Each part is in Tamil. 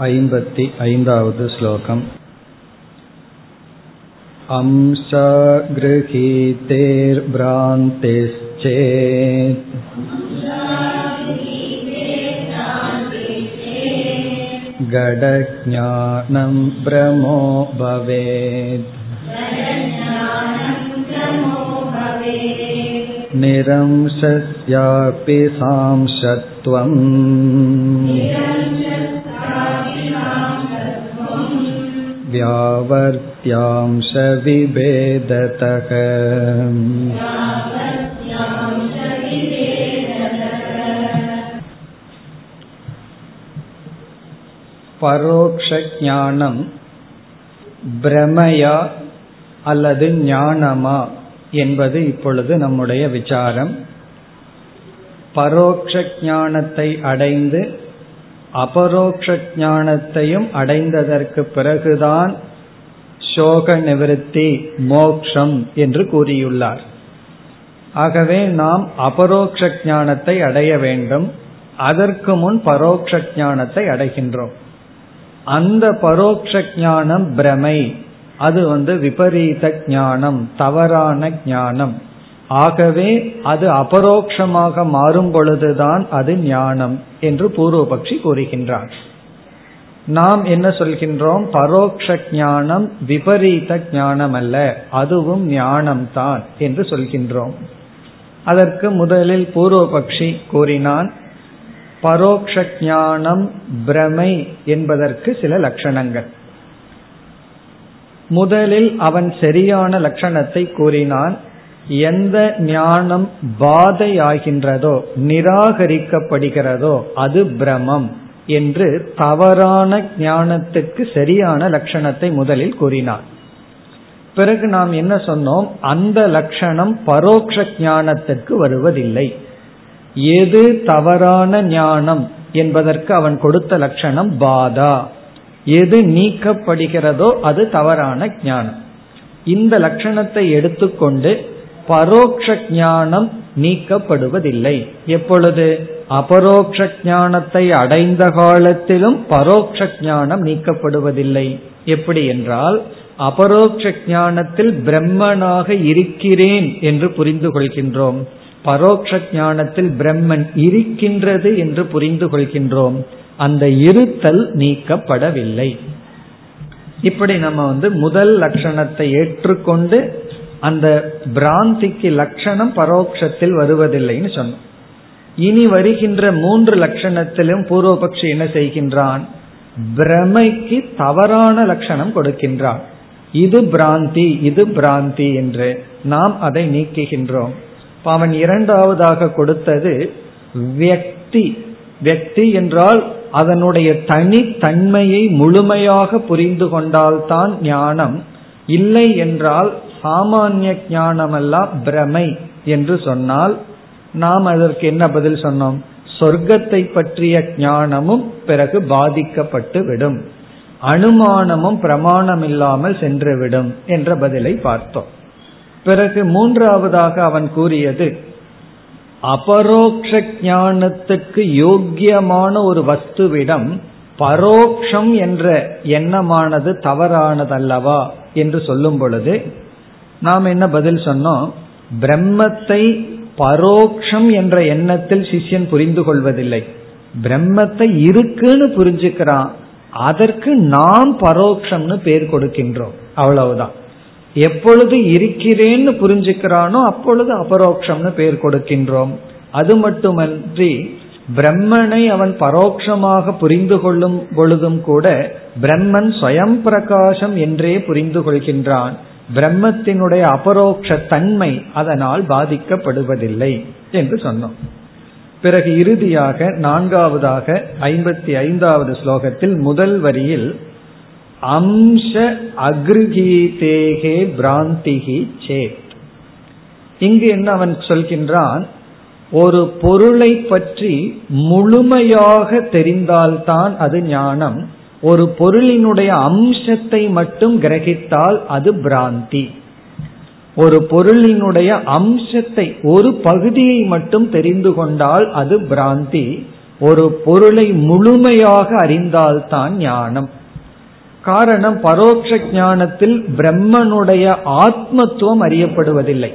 ऐम्बति ऐन्दावद् श्लोकम् अंशागृहीतेर्भ्रान्तिश्चेत् गडज्ञानं भ्रमो भवेत् निरंशस्यापि सांशत्वम् व्यावर्त्यांशविभेदतः பரோக்ஷ ஞானம் பிரமையா அல்லது ஞானமா என்பது இப்பொழுது நம்முடைய விசாரம் பரோக்ஷ ஞானத்தை அடைந்து அபரோக்ஷ ஞானத்தையும் அடைந்ததற்கு பிறகுதான் சோக நிவர்த்தி மோக்ஷம் என்று கூறியுள்ளார். ஆகவே நாம் அபரோக்ஷ ஞானத்தை அடைய வேண்டும். அதற்கு முன் பரோக்ஷ ஞானத்தை அடைகின்றோம். அந்த பரோக்ஷ ஞானம் பிரமை. அது வந்து விபரீத ஞானம் தவறான ஞானம் ஆகவே அது அபரோக்ஷமாக மாறும் பொழுதுதான் அது ஞானம் என்று பூர்வபக்ஷி கூறுகின்றார். நாம் என்ன சொல்கின்றோம்? பரோக்ஷ ஞானம் விபரீத ஞானம் அல்ல அதுவும் ஞானம்தான் என்று சொல்கின்றோம். அதற்கு முதலில் பூர்வபக்ஷி கூறினான் பரோக்ஷ ஞானம் பிரமை என்பதற்கு சில லட்சணங்கள். முதலில் அவன் சரியான லட்சணத்தை கூறினான் எந்த ஞானம் பாதையாகின்றதோ நிராகரிக்கப்படுகிறதோ அது பிரமம் என்று தவறான ஞானத்துக்கு சரியான லட்சணத்தை முதலில் கூறினார். பிறகு நாம் என்ன சொன்னோம்? அந்த லட்சணம் பரோட்ச ஞானத்துக்கு வருவதில்லை. எது தவறான ஞானம் என்பதற்கு அவன் கொடுத்த லட்சணம் பாதா. எது நீக்கப்படுகிறதோ அது தவறான ஞானம். இந்த லட்சணத்தை எடுத்துக்கொண்டு பரோக்ஷ ஞானம் நீக்கப்படுவதில்லை. எப்பொழுது? அபரோக்ஷ ஞானத்தை அடைந்த காலத்திலும் பரோக்ஷ ஞானம் நீக்கப்படுவதில்லை. எப்படி என்றால் அபரோக்ஷ ஞானத்தில் பிரம்மனாக இருக்கிறேன் என்று புரிந்து கொள்கின்றோம். பரோக்ஷ ஞானத்தில் பிரம்மன் இருக்கின்றது என்று புரிந்து கொள்கின்றோம். அந்த இருத்தல் நீக்கப்படவில்லை. இப்படி நம்ம வந்து முதல் லட்சணத்தை ஏற்றுக்கொண்டு அந்த பிராந்திக்கு லட்சணம் பரோட்சத்தில் வருவதில்லைன்னு சொன்னோம். இனி வருகின்ற மூன்று லட்சணத்திலும் பூர்வபக்ஷி என்ன செய்கின்றான்? பிரமைக்கு தவறான லட்சணம் கொடுக்கின்றான். இது பிராந்தி இது பிராந்தி என்று நாம் அதை நீக்குகின்றோம். அவன் இரண்டாவதாக கொடுத்தது வியக்தி. வியக்தி என்றால் அதனுடைய தனித்தன்மையை முழுமையாக புரிந்து கொண்டால்தான் ஞானம். இல்லை என்றால் சாமானிய ஞானமெல்லாம் பிரமை என்று சொன்னால் நாம் அதற்கு என்ன பதில் சொன்னோம்? சொர்க்கத்தை பற்றிய ஞானமும் பிறகு பாதிக்கப்பட்டு விடும். அனுமானமும் பிரமாணம் இல்லாமல் சென்றுவிடும் என்ற பதிலை பார்த்தோம். பிறகு மூன்றாவதாக அவன் கூறியது அபரோக்ஷ ஞானத்துக்கு யோக்கியமான ஒரு வஸ்துவிடம் பரோக்ஷம் என்ற எண்ணமானது தவறானதல்லவா? என்று சொல்லும் பொழுது நாம் என்ன பதில் சொன்னோம்? பிரம்மத்தை பரோக்ஷம் என்ற எண்ணத்தில் சிஷ்யன் புரிந்து கொள்வதில்லை. பிரம்மத்தை இருக்குன்னு புரிஞ்சுக்கிறான். அதற்கு நாம் பரோக்ஷம்னு பேர் கொடுக்கின்றோம். அவ்வளவுதான். எப்பொழுது இருக்கிறேன்னு புரிஞ்சுக்கிறானோ அப்பொழுது அபரோக்ஷம்னு பேர் கொடுக்கின்றோம். அது மட்டுமன்றி பிரம்மனை அவன் பரோட்சமாக புரிந்து கொள்ளும் பொழுதும் கூட பிரம்மன் ஸ்வயம் பிரகாசம் என்றே புரிந்து கொள்கின்றான். பிரம்மத்தினுடைய அபரோக்ஷ தன்மை அதனால் பாதிக்கப்படுவதில்லை என்று சொன்னோம். பிறகு இறுதியாக நான்காவதாக ஐம்பத்தி ஐந்தாவது ஸ்லோகத்தில் முதல் வரியில் அம்ச அக்ருகீதேகே பிராந்திகி சேத். இங்கு என்ன அவன் சொல்கின்றான்? ஒரு பொருளை பற்றி முழுமையாக தெரிந்தால்தான் அது ஞானம் ஒரு பொருளினுடைய அம்சத்தை மட்டும் கிரகித்தால் அது பிராந்தி. ஒரு பொருளினுடைய அம்சத்தை ஒரு பகுதியை மட்டும் தெரிந்து கொண்டால் அது பிராந்தி. ஒரு பொருளை முழுமையாக அறிந்தால்தான் ஞானம். காரணம் பரோட்ச ஞானத்தில் பிரம்மனுடைய ஆத்மத்துவம் அறியப்படுவதில்லை.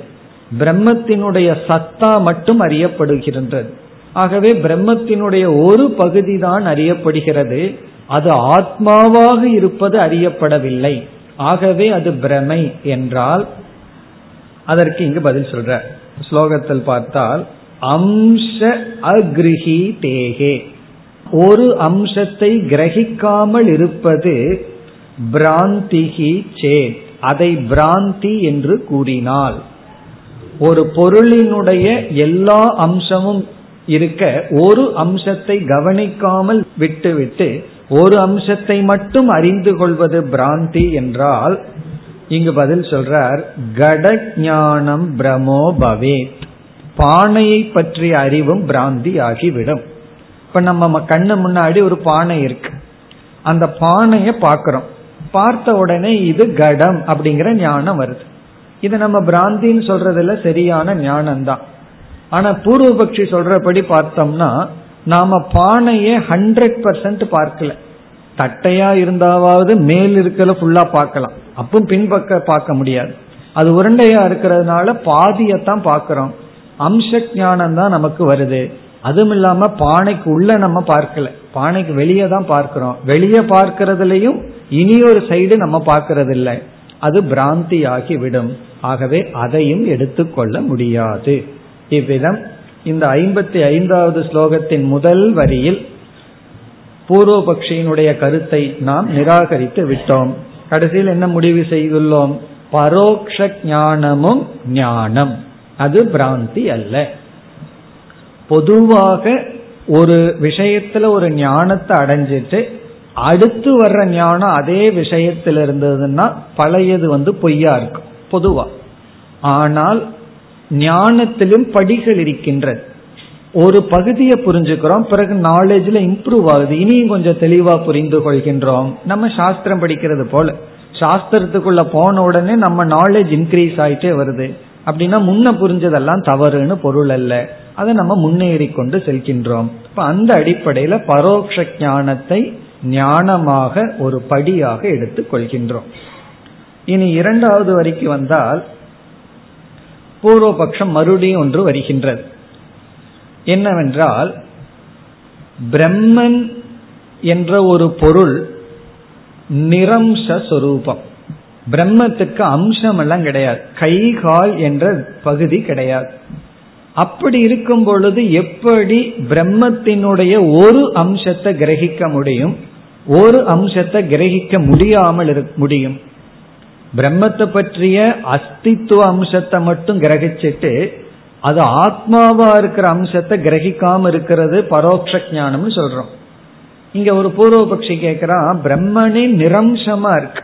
பிரம்மத்தினுடைய சத்தா மட்டும் அறியப்படுகின்றது. ஆகவே பிரம்மத்தினுடைய ஒரு பகுதி தான் அறியப்படுகிறது. அது ஆத்மாவாக இருப்பது அறியப்படவில்லை. ஆகவே அது பிரமை என்றால் அதற்கு இங்கு பதில் சொல்ற. ஸ்லோகத்தில் பார்த்தால் அம்ச அக்ரிஹி தேகே. ஒரு அம்சத்தை கிரகிக்காமல் இருப்பது பிராந்திகி சேத். அதை பிராந்தி என்று கூறினால் ஒரு பொருளினுடைய எல்லா அம்சமும் இருக்க ஒரு அம்சத்தை கவனிக்காமல் விட்டுவிட்டு ஒரு அம்சத்தை மட்டும் அறிந்து கொள்வது பிராந்தி என்றால் இங்கு பதில் சொல்றார் கட ஞானம் பிரமோ பவேத். பானையை பற்றிய அறிவும் பிராந்தி ஆகிவிடும் இப்ப நம்ம கண்ணு முன்னாடி ஒரு பானை இருக்கு. அந்த பானைய பாக்கிறோம் பார்த்த உடனே இது கடம் அப்படிங்கிற ஞானம் வருது. இது நம்ம பிராந்தின்னு சொல்றதுல சரியான ஞானம் தான் ஆனா பூர்வபக்ஷி சொல்றபடி பார்த்தோம்னா நாம பானையை ஹண்ட்ரட் பர்சன்ட் பார்க்கல. தட்டையா இருந்தாவது மேல் இருக்கிற ஃபுல்லா பார்க்கலாம். அப்பவும் பின்பக்க பார்க்க முடியாது. அது உருண்டையா இருக்கிறதுனால பாதியத்தான் பார்க்கிறோம். அம்ச ஞானம் தான் நமக்கு வருது. அதுவும் இல்லாம பானைக்கு உள்ள நம்ம பார்க்கல. பானைக்கு வெளியே தான் பார்க்கிறோம். வெளியே பார்க்கறதுலயும் இனி ஒரு சைடு நம்ம பார்க்கறது இல்லை அது பிராந்தி ஆகிவிடும் ஆகவே அதையும் எடுத்துக்கொள்ள முடியாது. இவ்விதம் இந்த ஐம்பத்தி ஐந்தாவது ஸ்லோகத்தின் முதல் வரியில் பூர்வபக்ஷியினுடைய கருத்தை நாம் நிராகரித்து விட்டோம். கடைசியில் என்ன முடிவு செய்துள்ளோம்? பரோக்ஷ ஞானமும் ஞானம். அது பிராந்தி அல்ல. பொதுவாக ஒரு விஷயத்துல ஒரு ஞானத்தை அடைஞ்சிட்டு அடுத்து வர்ற ஞானம் அதே விஷயத்தில் இருந்ததுன்னா பழையது வந்து பொய்யா இருக்கும் பொதுவா. ஆனால் ஞானத்திலும் படிகள் இருக்கின்றது ஒரு பகுதியை புரிஞ்சுக்கிறோம் பிறகு நாலேஜில் இம்ப்ரூவ் ஆகுது. இனியும் கொஞ்சம் தெளிவா புரிந்து கொள்கின்றோம். நம்ம சாஸ்திரம் படிக்கிறது போல. சாஸ்திரத்துக்குள்ள போன உடனே நம்ம நாலேஜ் இன்க்ரீஸ் ஆயிட்டே வருது. அப்படின்னா முன்ன புரிஞ்சதெல்லாம் தவறுன்னு பொருள் அல்ல. அதை நம்ம முன்னேறி கொண்டு செல்கின்றோம். இப்ப அந்த அடிப்படையில பரோட்ச ஞானத்தை ஞானமாக ஒரு படியாக எடுத்துக் கொள்கின்றோம். இனி இரண்டாவது வரைக்கு வந்தால் பூர்வபக்ஷம் மறுபடியும் ஒன்று வருகின்றது. என்னவென்றால் பிரம்மன் என்ற ஒரு பொருள் நிரம்சஸ்வரூபம் பிரம்மத்துக்கு அம்சம் எல்லாம் கிடையாது. கை கால் என்ற பகுதி கிடையாது. அப்படி இருக்கும் பொழுது எப்படி பிரம்மத்தினுடைய ஒரு அம்சத்தை கிரகிக்க முடியும் ஒரு அம்சத்தை கிரகிக்க முடியாமல் முடியும்? பிரம்மத்தை பற்றிய அஸ்தித்துவ அம்சத்தை மட்டும் கிரகிச்சிட்டு அது ஆத்மாவா இருக்கிற அம்சத்தை கிரகிக்காம இருக்கிறது பரோட்ச ஞானம்னு சொல்றோம். இங்க ஒரு பூர்வபக்ஷி கேட்கிறான் பிரம்மனே நிரம்சமா இருக்கு.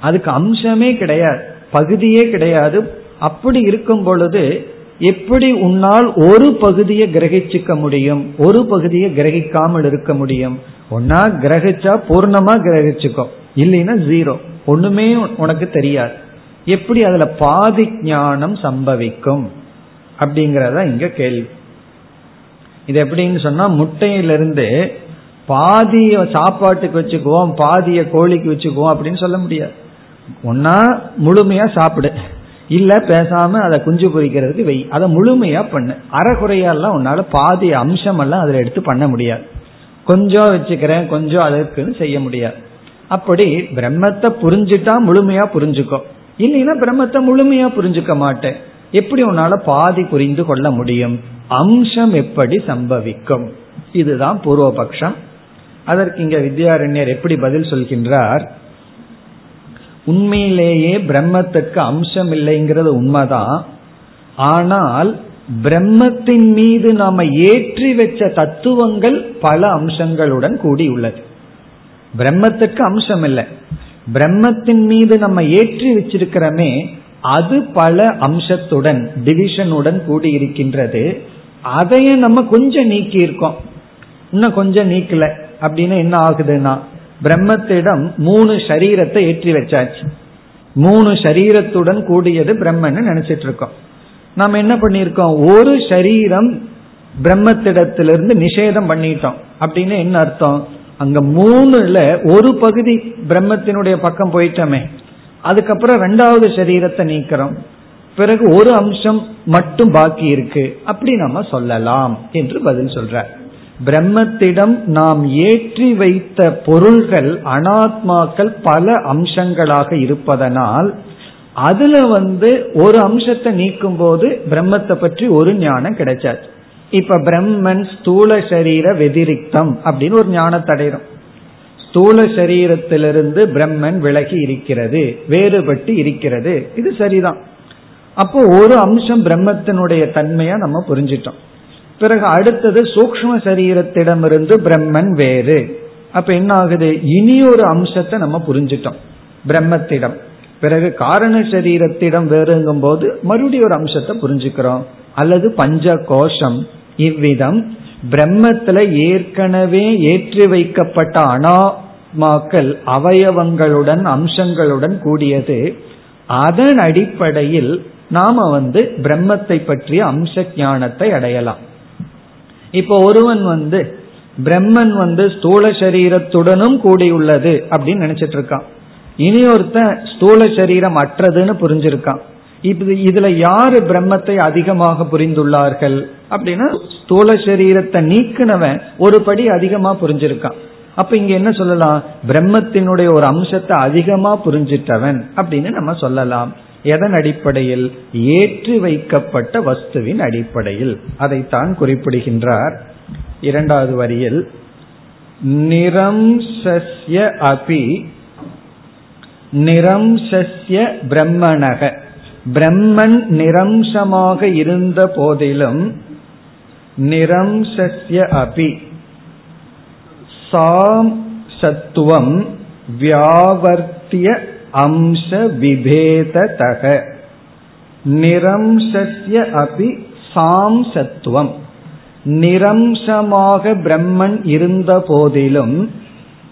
அதுக்கு அம்சமே கிடையாது பகுதியே கிடையாது. அப்படி இருக்கும் பொழுது எப்படி உன்னால் ஒரு பகுதியை கிரகிச்சுக்க முடியும்? ஒரு பகுதியை கிரகிக்காமல் இருக்க முடியும்? ஒன்னா கிரகிச்சா பூர்ணமா கிரகிச்சுக்கோ. இல்லைன்னா ஜீரோ. ஒண்ணுமே உனக்கு தெரியாது. எப்படி அதுல பாதி ஞானம் சம்பவிக்கும்? அப்படிங்கறத இங்க கேள்வி. இது எப்படின்னு சொன்னா முட்டையிலிருந்து பாதிய சாப்பாட்டுக்கு வச்சுக்குவோம் பாதிய கோழிக்கு வச்சுக்குவோம் அப்படின்னு சொல்ல முடியாது. ஒன்னா முழுமையா சாப்பிடு. இல்ல பேசாம அதை குஞ்சு பொறிக்கிறதுக்கு வை. அதை முழுமையா பண்ணு. அறகுறையெல்லாம் உன்னால பாதி அம்சம் எல்லாம் அதுல எடுத்து பண்ண முடியாது. கொஞ்சம் வச்சுக்கிறேன் கொஞ்சம் அதற்குன்னு செய்ய முடியாது. அப்படி பிரம்மத்தை புரிஞ்சுட்டா முழுமையா புரிஞ்சுக்கோ. இல்லைன்னா பிரம்மத்தை முழுமையா புரிஞ்சுக்க மாட்டேன். எப்படி உன்னால பாதி புரிந்து கொள்ள முடியும்? அம்சம் எப்படி சம்பவிக்கும்? இதுதான் பூர்வபக்ஷம். அதற்கு இங்க வித்யாரண்யர் எப்படி பதில் சொல்கின்றார்? உண்மையிலேயே பிரம்மத்துக்கு அம்சம் இல்லைங்கிறது உண்மைதான். ஆனால் பிரம்மத்தின் மீது நாம ஏற்றி வச்ச தத்துவங்கள் பல அம்சங்களுடன் கூடி உள்ளது பிரம்மத்துக்கு அம்சம் இல்லை பிரம்மத்தின் மீது நம்ம ஏற்றி வச்சிருக்கிறோமே அது பல அம்சத்துடன் டிவிஷனுடன் கூடி இருக்கின்றது அதையும் நம்ம கொஞ்சம் நீக்கி இருக்கோம் இன்னும் கொஞ்சம் நீக்கல. அப்படின்னு என்ன ஆகுதுன்னா பிரம்மத்திடம் மூணு சரீரத்தை ஏற்றி வச்சாச்சு. மூணு சரீரத்துடன் கூடியது பிரம்மன்னு நினைச்சிட்டு இருக்கோம் நாம் என்ன பண்ணிருக்கோம் ஒரு சரீரம் பிரம்மத்திடத்திலிருந்து நிஷேதம் பண்ணிட்டோம். அப்படின்னு என்ன அர்த்தம்? அங்க மூணுல ஒரு பகுதி பிரம்மத்தினுடைய பக்கம் போயிட்டோமே. அதுக்கப்புறம் ரெண்டாவது சரீரத்தை நீக்கிறோம். பிறகு ஒரு அம்சம் மட்டும் பாக்கி இருக்கு. அப்படி நம்ம சொல்லலாம் என்று பதில் சொல்ற பிரம்மத்திடம் நாம் ஏற்றி வைத்த பொருள்கள் அனாத்மாக்கள் பல அம்சங்களாக இருப்பதனால் அதுல வந்து ஒரு அம்சத்தை நீக்கும் போது பிரம்மத்தை பற்றி ஒரு ஞானம் கிடைச்சாச்சு. இப்ப பிரம்மன் ஸ்தூல சரீர வெதிரிக்தம் அப்படின்னு ஒரு ஞானத்தை அடைகிறோம் ஸ்தூல சரீரத்திலிருந்து பிரம்மன் விலகி இருக்கிறது வேறுபட்டு இருக்கிறது இது சரிதான். அப்போ ஒரு அம்சம் பிரம்மத்தினுடைய தன்மையா நம்ம புரிஞ்சிட்டோம். பிறகு அடுத்தது சூக்ம சரீரத்திடமிருந்து பிரம்மன் வேறு. அப்ப என்ன ஆகுது இனி ஒரு அம்சத்தை நம்ம புரிஞ்சிட்டோம் பிரம்மத்திடம். பிறகு காரண சரீரத்திடம் வேறுங்கும் போது மறுபடியும் ஒரு அம்சத்தை புரிஞ்சுக்கிறோம். அல்லது பஞ்ச கோஷம் இவ்விதம் பிரம்மத்துல ஏற்கனவே ஏற்றி வைக்கப்பட்ட அனாத்மாக்கள் அவயவங்களுடன் அம்சங்களுடன் கூடியது. அதன் அடிப்படையில் நாம வந்து பிரம்மத்தை பற்றிய அம்ச ஞானத்தை அடையலாம். இப்போ ஒருவன் வந்து பிரம்மன் வந்து ஸ்தூல சரீரத்துடனும் கூடியுள்ளது அப்படின்னு நினைச்சிட்டு இருக்கான். இனி ஒருத்தன் ஸ்தூல சரீரம் அற்றதுன்னு புரிஞ்சிருக்கான். இது இதுல யாரு பிரம்மத்தை அதிகமாக புரிந்துள்ளார்கள் அப்படின்னா ஸ்தூல சரீரத்தை நீக்கினவன் ஒரு படி அதிகமா புரிஞ்சிருக்கான். அப்ப இங்க என்ன சொல்லலாம்? பிரம்மத்தினுடைய ஒரு அம்சத்தை அதிகமா புரிஞ்சிட்டவன் அப்படின்னு நம்ம சொல்லலாம். எதன் அடிப்படையில்? ஏற்றி வைக்கப்பட்ட வஸ்துவின் அடிப்படையில். அதைத்தான் குறிப்பிடுகின்றார். இரண்டாவது வரியில் நிரம்சஸ்ய அபி நிரம்சஸ்ய பிரம்மணக பிரம்மன் நிரம்சமாக இருந்த போதிலும் நிரம்சஸ்ய அபி சாம் சத்துவம் வியாவர்த்திய அம்ச விபேததக. நிரம்சஸ்ய அபி சாம் சத்துவம். நிரம்சமாக பிரம்மன் இருந்த போதிலும்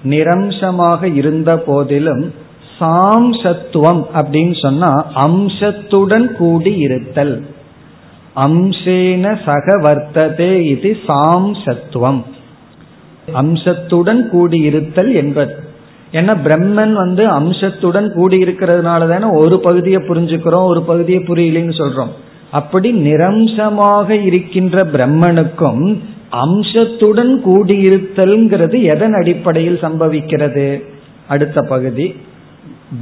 நிரம்சமாக இருந்த போதிலும் சாம் சத்துவம் அப்படின்னு சொன்னா அம்சத்துடன் கூடி இருத்தல். அம்சேன சக வர்த்ததே இது சாம் சத்துவம் அம்சத்துடன் கூடி இருத்தல் என்பது. ஏன்னா பிரம்மன் வந்து அம்சத்துடன் கூடி இருக்கிறதுனால தானே ஒரு பகுதியை புரிஞ்சுக்கிறோம் ஒரு பகுதியை புரியலன்னு சொல்றோம். அப்படி நிரம்சமாக இருக்கின்ற பிரம்மனுக்கும் அம்சத்துடன் கூடியிருத்தல்ங்கிறது எதன் அடிப்படையில் சம்பவிக்கிறது? அடுத்த பகுதி.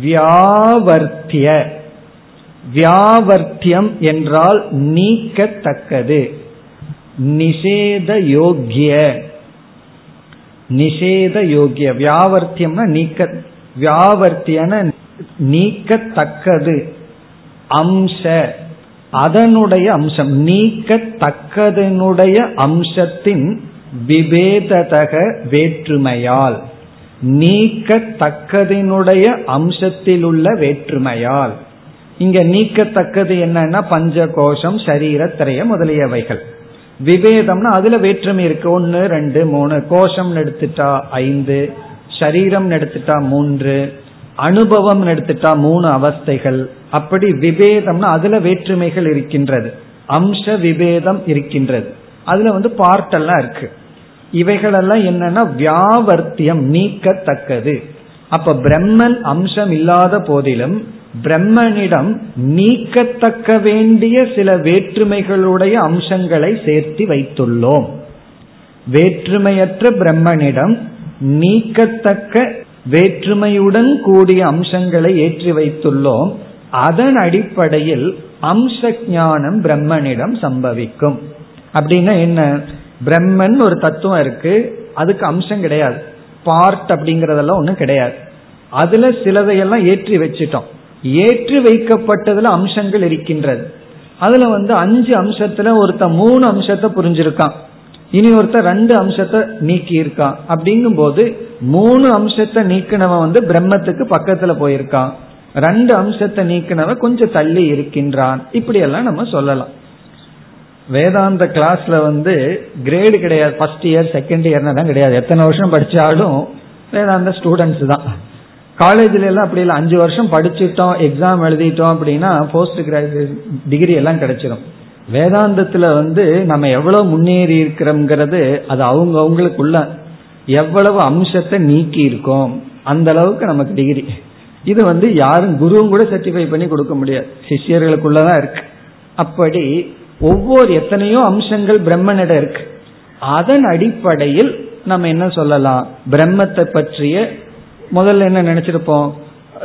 வியாவர்த்திய. வியாவர்த்தியம் என்றால் நீக்கத்தக்கது. நிஷேத யோக்கிய நிஷேத யோகிய. வியாவர்த்தியம்னா நீக்க வியாவர்த்தியன நீக்கத்தக்கது. அம்ச. அதனுடைய அம்சம் நீக்கத்தக்கதனுடைய அம்சத்தின் விபேததக வேற்றுமையால். நீக்கத்தக்கதினுடைய அம்சத்தில் உள்ள வேற்றுமையால். இங்க நீக்கத்தக்கது என்னன்னா பஞ்ச கோஷம் சரீரத்திரைய முதலியவைகள். விவேதம்னா அதுல வேற்றுமை இருக்கு. ஒன்னு ரெண்டு மூணு. கோஷம் எடுத்துட்டா ஐந்து சரீரம் எடுத்துட்டா மூன்று அனுபவம் எடுத்துட்டா மூணு அவஸ்தைகள். அப்படி விபேதம்னா அதுல வேற்றுமைகள் இருக்கின்றது. அம்ச விபேதம் இருக்கின்றது. அதுல வந்து பார்ட் எல்லாம் இருக்கு. இவைகளெல்லாம் என்னன்னா வியாவர்த்தியம் நீக்கத்தக்கது. அப்ப பிரம்மன் அம்சம் இல்லாத போதிலும் பிரம்மனிடம் நீக்கத்தக்க வேண்டிய சில வேற்றுமைகளுடைய அம்சங்களை சேர்த்து வைத்துள்ளோம். வேற்றுமையற்ற பிரம்மனிடம் நீக்கத்தக்க வேற்றுமையுடன் கூடிய அம்சங்களை ஏற்றி வைத்துள்ளோம். அதன் அடிப்படையில் அம்ச ஞானம் பிரம்மனிடம் சம்பவிக்கும். அப்படின்னா என்ன? பிரம்மன் ஒரு தத்துவம் இருக்கு. அதுக்கு அம்சம் கிடையாது. பார்ட் அப்படிங்கறதெல்லாம் ஒன்றும் கிடையாது. அதுல சிலதையெல்லாம் ஏற்றி வச்சிட்டோம். ஏற்றி வைக்கப்பட்டதுல அம்சங்கள் இருக்கின்றது. அதுல வந்து அஞ்சு அம்சத்துல ஒருத்த மூணு அம்சத்தை புரிஞ்சிருக்கான். இனி ஒருத்த ரெண்டு அம்சத்தை நீக்கி இருக்கான் அப்படிங்கும் போது மூணு அம்சத்தை நீக்கினவன் வந்து பிரம்மத்துக்கு பக்கத்துல போயிருக்கான். ரெண்டு அம்சத்தை நீக்கினவன் கொஞ்சம் தள்ளி இருக்கின்றான். இப்படி எல்லாம் நம்ம சொல்லலாம். வேதாந்த கிளாஸ்ல வந்து கிரேடு கிடையாது. ஃபர்ஸ்ட் இயர் செகண்ட் இயர்னா தான் கிடையாது. எத்தனை வருஷம் படிச்சாலும் வேதாந்த ஸ்டூடெண்ட்ஸ் தான். காலேஜ்ல எல்லாம் அப்படி இல்லை. அஞ்சு வருஷம் படிச்சுட்டோம் எக்ஸாம் எழுதிட்டோம் அப்படின்னா போஸ்ட் கிராஜுவேட் டிகிரி எல்லாம் கிடைச்சிடும் வேதாந்தத்துல வந்து நம்ம எவ்வளவு முன்னேறி இருக்கிறோம்ங்கிறது அது அவங்க அவங்களுக்குள்ள எவ்வளவு அம்சத்தை நீக்கி இருக்கோம். அந்த அளவுக்கு நமக்கு டிகிரி இது வந்து யாரும் குருவும் கூட சர்டிஃபை பண்ணி கொடுக்க முடியாது. சிஷியர்களுக்குள்ளதான் இருக்கு. அப்படி ஒவ்வொரு எத்தனையோ அம்சங்கள் பிரம்மனிடம் இருக்கு. அதன் அடிப்படையில் நம்ம என்ன சொல்லலாம்? பிரம்மத்தை பற்றிய முதல்ல என்ன நினைச்சிருப்போம்?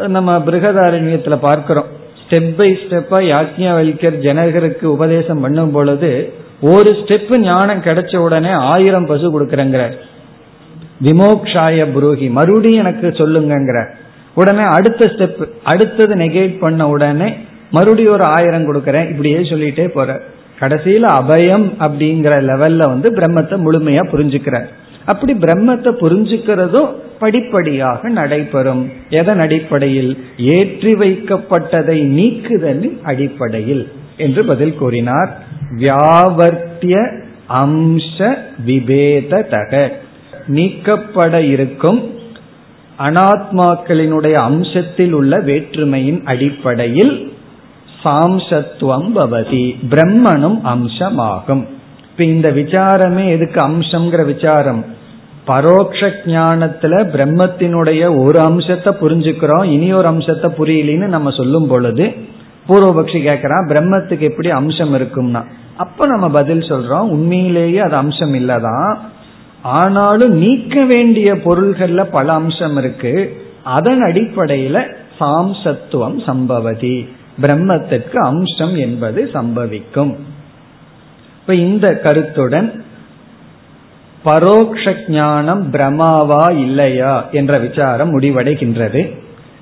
நம்ம பிருகதாரண்யத்துல பார்க்கிறோம். ஸ்டெப் பை ஸ்டெப்பா யாஜ்ஞவல்யர் ஜனகருக்கு உபதேசம் பண்ணும் பொழுது ஒரு ஸ்டெப் ஞானம் கிடைச்ச உடனே ஆயிரம் பசு கொடுக்கறங்கிற விமோக்ஷாய புரோகி மறுபடியும் எனக்கு சொல்லுங்கிற உடனே அடுத்த ஸ்டெப் அடுத்தது நெகேட் பண்ண உடனே மறுபடியும் ஒரு ஆயிரம் கொடுக்கறேன் இப்படியே சொல்லிட்டே போற கடைசியில அபயம் அப்படிங்கிற லெவல்ல வந்து பிரம்மத்தை முழுமையா புரிஞ்சுக்கிறார். அப்படி பிரம்மத்தை புரிஞ்சுக்கிறதும் படிப்படியாக நடைபெறும். எதன் அடிப்படையில்? ஏற்றி வைக்கப்பட்டதை நீக்குதலின் அடிப்படையில் என்று பதில் கூறினார். வியாவர்த்திய அம்ச விபேதக நீக்கப்பட இருக்கும் அனாத்மாக்களினுடைய அம்சத்தில் உள்ள வேற்றுமையின் அடிப்படையில் சாம்சத்துவம் பவதி பிரம்மனும் அம்சமாகும். இப்ப இந்த விசாரமே எதுக்கு அம்சம்ங்கிற விசாரம்? பரோட்ச ஞானத்துல பிரம்மத்தினுடைய ஒரு அம்சத்தை புரிஞ்சுக்கிறோம் இனி ஒரு அம்சத்தை புரியலின்னு நம்ம சொல்லும் பொழுது பூர்வபக்ஷி கேட்கிறான் பிரம்மத்துக்கு எப்படி அம்சம் இருக்கும்னா. அப்ப நம்ம பதில் சொல்றோம் உண்மையிலேயே அது அம்சம் இல்லதான். ஆனாலும் நீக்க வேண்டிய பொருள்கள்ல பல அம்சம் இருக்கு. அதன் அடிப்படையில சாம்சத்துவம் சம்பவதி. பிரம்மத்திற்கு அம்சம் என்பது சம்பவிக்கும். இப்ப இந்த கருத்துடன் பரோக்ஷ ஞானம் பிரமாவா இல்லையா என்ற விசாரம் முடிவடைகின்றது.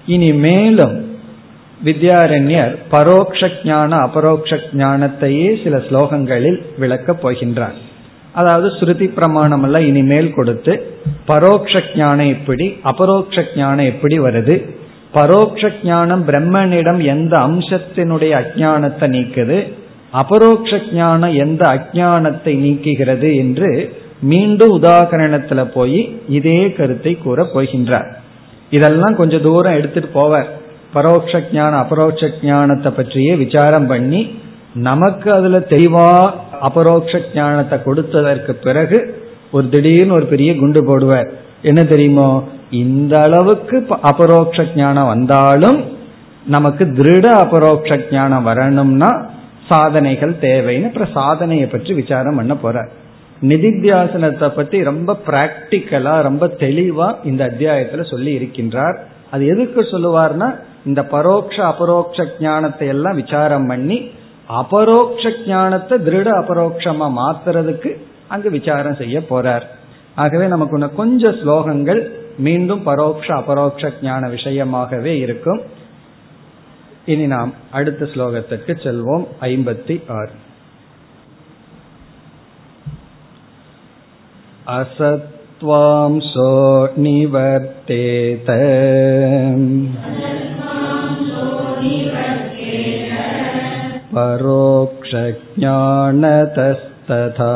இனி மேலும் வித்யாரண்யர் பரோக்ஷ ஞான அபரோக்ஷ ஞானத்தையே சில ஸ்லோகங்களில் விளக்கப் போகின்றார். அதாவது ஸ்ருதி பிரமாணம் எல்லாம் இனிமேல் கொடுத்து பரோக்ஷ ஞானம் எப்படி அபரோக்ஷ ஞானம் எப்படி வருது பரோக்ஷ ஞானம் பிரம்மனிடம் எந்த அம்சத்தினுடைய அஜானத்தை நீக்குது? அபரோக்ஷ ஞானம் எந்த அஜானத்தை நீக்குகிறது என்று மீண்டும் உதாகரணத்துல போய் இதே கருத்தை கூற போகின்றார். இதெல்லாம் கொஞ்சம் தூரம் எடுத்துட்டு போவார். பரோட்ச ஞான அபரோக்ஷ ஞானத்தை பற்றியே விசாரம் பண்ணி நமக்கு அதுல தெளிவா அபரோக்ஷ ஞானத்தை கொடுத்ததற்கு பிறகு ஒரு திடீர்னு ஒரு பெரிய குண்டு போடுவார். என்ன தெரியுமோ? இந்த அளவுக்கு அபரோக்ஷ ஞானம் வந்தாலும் நமக்கு திருட அபரோக்ஷ ஞானம் வரணும்னா சாதனைகள் தேவைன்னு அப்புறம் சாதனையை பற்றி விசாரம் பண்ண போற. நிதித்தியாசனத்தை பத்தி ரொம்ப பிராக்டிக்கலா ரொம்ப தெளிவா இந்த அத்தியாயத்துல சொல்லி இருக்கின்றார். அது எதுக்கு சொல்லுவார்னா இந்த பரோட்ச அபரோக்ஷ ஞானத்தை எல்லாம் விசாரம் பண்ணி அபரோக்ஷ ஞானத்தை திருட அபரோக்ஷமா மாத்துறதுக்கு அங்கு விசாரம் செய்ய போறார். ஆகவே நமக்கு கொஞ்சம் ஸ்லோகங்கள் மீண்டும் பரோக்ஷ அபரோக்ஷ ஞான விஷயமாகவே இருக்கும் இனி நாம் அடுத்த ஸ்லோகத்திற்கு செல்வோம் ஐம்பத்தி ஆறு असत्त्वांसो निवर्तेत परोक्षज्ञानतस्तथा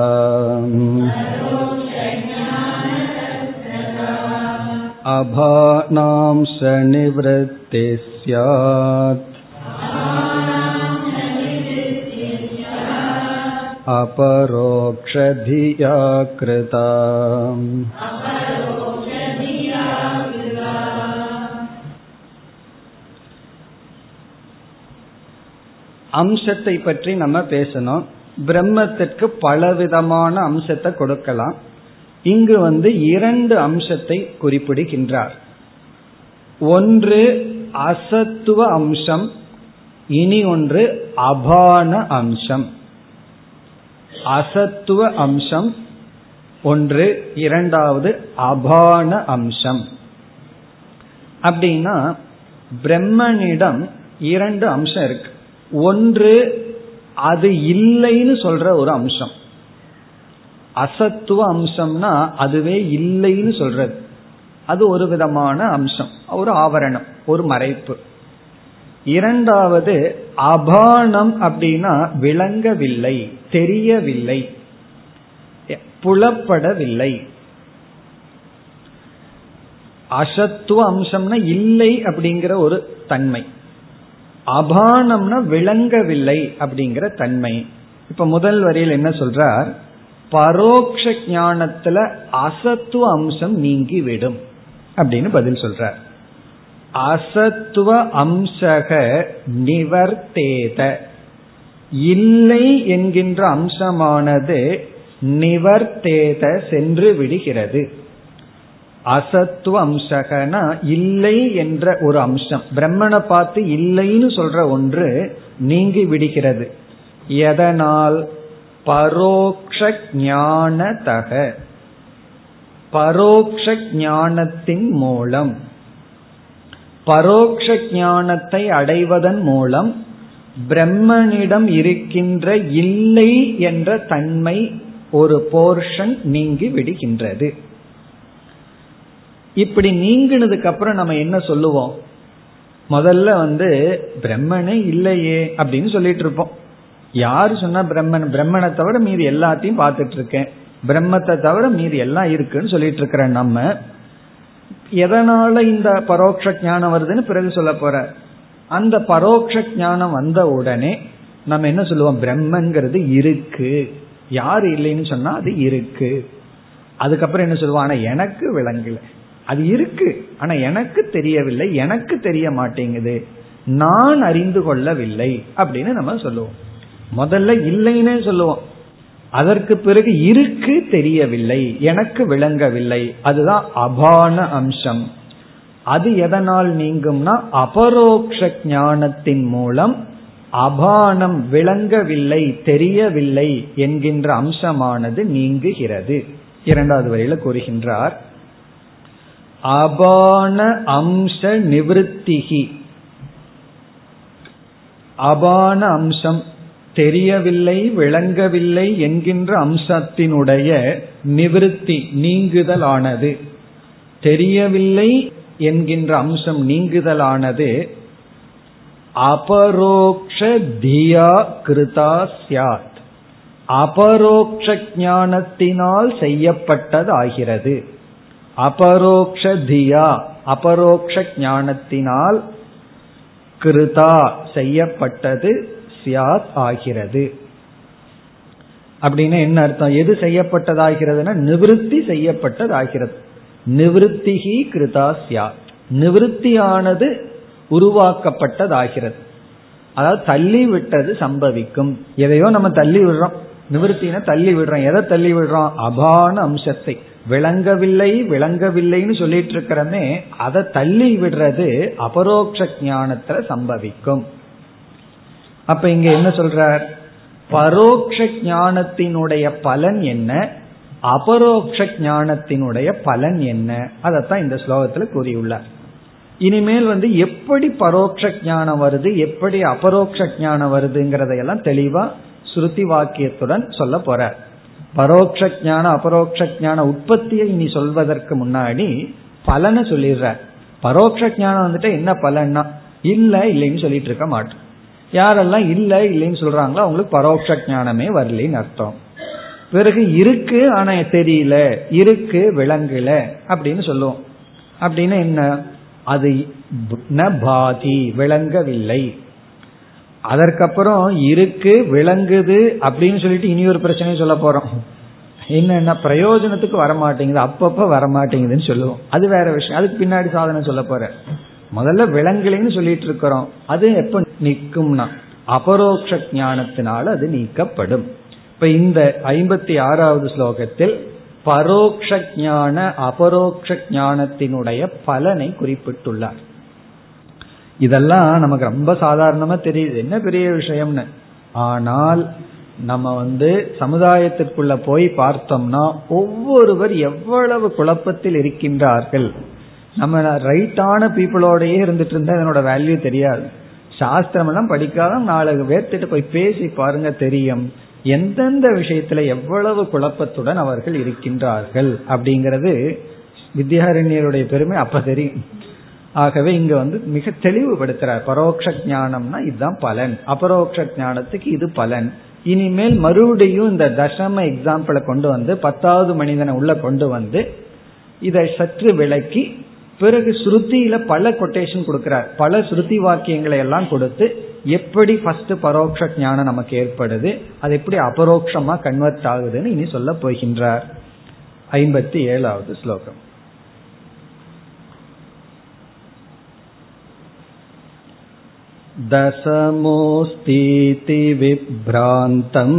अभानांश निवृत्ति स्यात् अपरोक्षधिया कृता அம்சத்தை பற்றி நம்ம பேசணும் பிரம்மத்திற்கு பலவிதமான அம்சத்தை கொடுக்கலாம் இங்கு வந்து இரண்டு அம்சத்தை குறிப்பிடுகின்றார். ஒன்று அசத்துவ அம்சம் இனி ஒன்று அபான அம்சம். அசத்துவ அம்சம் ஒன்று இரண்டாவது அபான அம்சம். அப்படின்னா பிரம்மனிடம் இரண்டு அம்சம் இருக்கு. ஒன்று அது இல்லைன்னு சொல்ற ஒரு அம்சம். அசத்துவ அம்சம்னா அதுவே இல்லைன்னு சொல்றது. அது ஒரு விதமான அம்சம் ஒரு ஆவரணம் ஒரு மறைப்பு. இரண்டாவது அபானம் அப்படின்னா விளங்கவில்லை தெரியவில்லை புலப்படவில்லை. அசத்துவ அம்சம்னா இல்லை அப்படிங்கிற ஒரு தன்மை. அபானம்னா விளங்கவில்லை அப்படிங்கிற தன்மை. இப்ப முதல் வரியில் என்ன சொல்றார்? பரோக்ஷ ஞானத்துல அசத்துவ அம்சம் நீங்கி விடும் அப்படின்னு பதில் சொல்றார். அசத்துவ அம்சக நிவர்த்தேத. இல்லை என்கின்ற அம்சமானது நிவர்த்தேத சென்று விடுகிறது. அசத்துவ அம்சகனா இல்லை என்ற ஒரு அம்சம். பிரம்மனை பார்த்து இல்லைன்னு சொல்ற ஒன்று நீங்கி விடுகிறது. எதனால்? பரோக்ஷ ஞானதக பரோக்ஷ ஞானத்தின் மூலம். பரோக்ஷ ஞானத்தை அடைவதன் மூலம் பிரம்மனிடம் இருக்கின்ற இல்லை என்ற தன்மை ஒரு போர்ஷன் நீங்கி விடுகின்றது. இப்படி நீங்கினதுக்கு அப்புறம் நம்ம என்ன சொல்லுவோம்? முதல்ல வந்து பிரம்மனே இல்லையே அப்படின்னு சொல்லிட்டு இருப்போம். யாரு சொன்னா பிரம்மன்? பிரம்மனை தவிர மீதி எல்லாத்தையும் பார்த்துட்டு இருக்கேன். பிரம்மத்தை தவிர மீதி எல்லாம் இருக்குன்னு சொல்லிட்டு இருக்கிற நம்ம. எதனால இந்த பரோட்ச ஞானம் வருதுன்னு பிறகு சொல்ல போற. அந்த பரோட்ச ஞானம் வந்த உடனே நம்ம என்ன சொல்லுவோம்? பிரம்மங்கிறது இருக்கு. யாரு இல்லைன்னு சொன்னா அது இருக்கு. அதுக்கப்புறம் என்ன சொல்லுவோம்? ஆனா எனக்கு விளங்கல. அது இருக்கு. ஆனா எனக்கு தெரியவில்லை. எனக்கு தெரிய மாட்டேங்குது. நான் அறிந்து கொள்ளவில்லை. அப்படின்னு நம்ம சொல்லுவோம். முதல்ல இல்லைன்னு சொல்லுவோம். அதற்கு பிறகு இருக்கு தெரியவில்லை எனக்கு விளங்கவில்லை. அதுதான் அபான அம்சம். அது எதனால் நீங்கும்னா அபரோக்ஷ ஞானத்தின் மூலம் அபானம் விளங்கவில்லை தெரியவில்லை என்கின்ற அம்சமானது நீங்குகிறது. இரண்டாவது வரையில கூறுகின்றார் அபான அம்ச நிவத்திகி அபான அம்சம் தெரியவில்லை விளங்கவில்லை என்கின்ற அம்சத்தினுடைய நிவிருத்தி நீங்குதலானது. தெரியவில்லை என்கின்ற அம்சம் நீங்குதலானது. அபரோக்ஷ தியா கிருதா சியாத் அபரோக்ஷ ஞானத்தினால் செய்யப்பட்டது ஆகிறது அபரோக்ஷ தியா அபரோக்ஷ ஞானத்தினால் கிருதா செய்யப்பட்டது. சியாத் ஆகிறது. அப்படின்னு என்ன அர்த்தம்? எது செய்யப்பட்டதாகிறதுனா நிவிருத்தி செய்யப்பட்டதாகிறது. நிவிருத்திகி கிருதா சியாத் நிவிருத்தியானது உருவாக்கப்பட்டதாகிறது. அதாவது தள்ளி விட்டது சம்பவிக்கும். எதையோ நம்ம தள்ளி விடுறோம் நிவர்த்தின தள்ளி விடுறோம் எதை தள்ளி விடுறோம் அபான அம்சத்தை. விளங்கவில்லை விளங்கவில்லைன்னு சொல்லிட்டு இருக்கிறமே அதை தள்ளி விடுறது அபரோக்ஷ ஞானத்துல சம்பவிக்கும். அப்ப இங்க என்ன சொல்றார்? பரோக்ஷ ஞானத்தினுடைய பலன் என்ன? அபரோக்ஷ ஞானத்தினுடைய பலன் என்ன? அதைத்தான் இந்த ஸ்லோகத்துல கூறியுள்ளார். இனிமேல் வந்து எப்படி பரோட்ச ஞானம் வருது? எப்படி அபரோக்ஷ ஞானம் வருதுங்கிறதையெல்லாம் தெளிவா ஸ்ருதி வாக்கியத்துடன் சொல்ல போற பரோட்ச ஞான அபரோக்ஷ ஞான உற்பத்தியை இனி சொல்வதற்கு முன்னாடி பலனை சொல்லிடுற பரோட்ச ஞானம் வந்துட்டு என்ன பலன்னா இல்ல இல்லைன்னு சொல்லிட்டு இருக்க மாட்டோம். யாரெல்லாம் இல்ல இல்லைன்னு சொல்றாங்களோ அவங்களுக்கு பரோட்ச ஞானமே வரலன்னு அர்த்தம். பிறகு இருக்கு ஆனா தெரியல இருக்கு விளங்கல அப்படின்னு சொல்லுவோம். அப்படின்னு என்ன? அது பாதி விளங்கவில்லை. அதற்கப்புறம் இருக்கு விளங்குது அப்படின்னு சொல்லிட்டு இனி ஒரு பிரச்சனையும் சொல்ல போறோம். என்னன்னா பிரயோஜனத்துக்கு வரமாட்டேங்குது அப்பப்ப வரமாட்டேங்குதுன்னு சொல்லுவோம். அது வேற விஷயம். அதுக்கு பின்னாடி சாதனை சொல்ல போற முதல்ல விலங்குலைன்னு சொல்லிட்டு இருக்கிறோம். அது எப்ப நிற்கும்னா அபரோக்ஷ ஞானத்தினால அது நீக்கப்படும். இப்ப இந்த ஐம்பத்தி ஆறாவது ஸ்லோகத்தில் பரோக்ஷ ஞான அபரோக்ஷ ஞானத்தினுடைய பலனை குறிப்பிட்டுள்ளார். இதெல்லாம் நமக்கு ரொம்ப சாதாரணமா தெரியுது. என்ன பெரிய விஷயம்னு? ஆனால் நம்ம வந்து சமுதாயத்திற்குள்ள போய் பார்த்தோம்னா ஒவ்வொருவர் எவ்வளவு குழப்பத்தில் இருக்கின்றார்கள். நம்ம ரைட்டான பீப்புளோடயே இருந்துட்டு இருந்தா இதனோட வேல்யூ தெரியாது. சாஸ்திரம் எல்லாம் படிக்காத நாலு பேர்த்திட்டு போய் பேசி பாருங்க தெரியும். எந்தெந்த விஷயத்துல எவ்வளவு குழப்பத்துடன் அவர்கள் இருக்கின்றார்கள் அப்படிங்கிறது வித்யாரண்யருடைய பெருமை அப்ப தெரியும். ஆகவே இங்க வந்து மிக தெளிவுபடுத்துறார். பரோட்ச ஞானம்னா இதுதான் பலன். அபரோக்ஷ ஞானத்துக்கு இது பலன். இனிமேல் மறுபடியும் இந்த தசம எக்ஸாம்பிளை கொண்டு வந்து பத்தாவது மனிதனை உள்ள கொண்டு வந்து இதை சற்று விளக்கி பிறகு ஸ்ருதியில பல கொட்டேஷன் கொடுக்கிறார் பல ஸ்ருதி வாக்கியங்களை எல்லாம் கொடுத்து எப்படி ஃபர்ஸ்ட் பரோட்ச ஞானம் நமக்கு ஏற்படுது அது எப்படி அபரோக்ஷமா கன்வெர்ட் ஆகுதுன்னு இனி சொல்ல போகின்றார் ஐம்பத்தி ஏழாவது ஸ்லோகம் दशमोऽस्तीति विभ्रान्तम्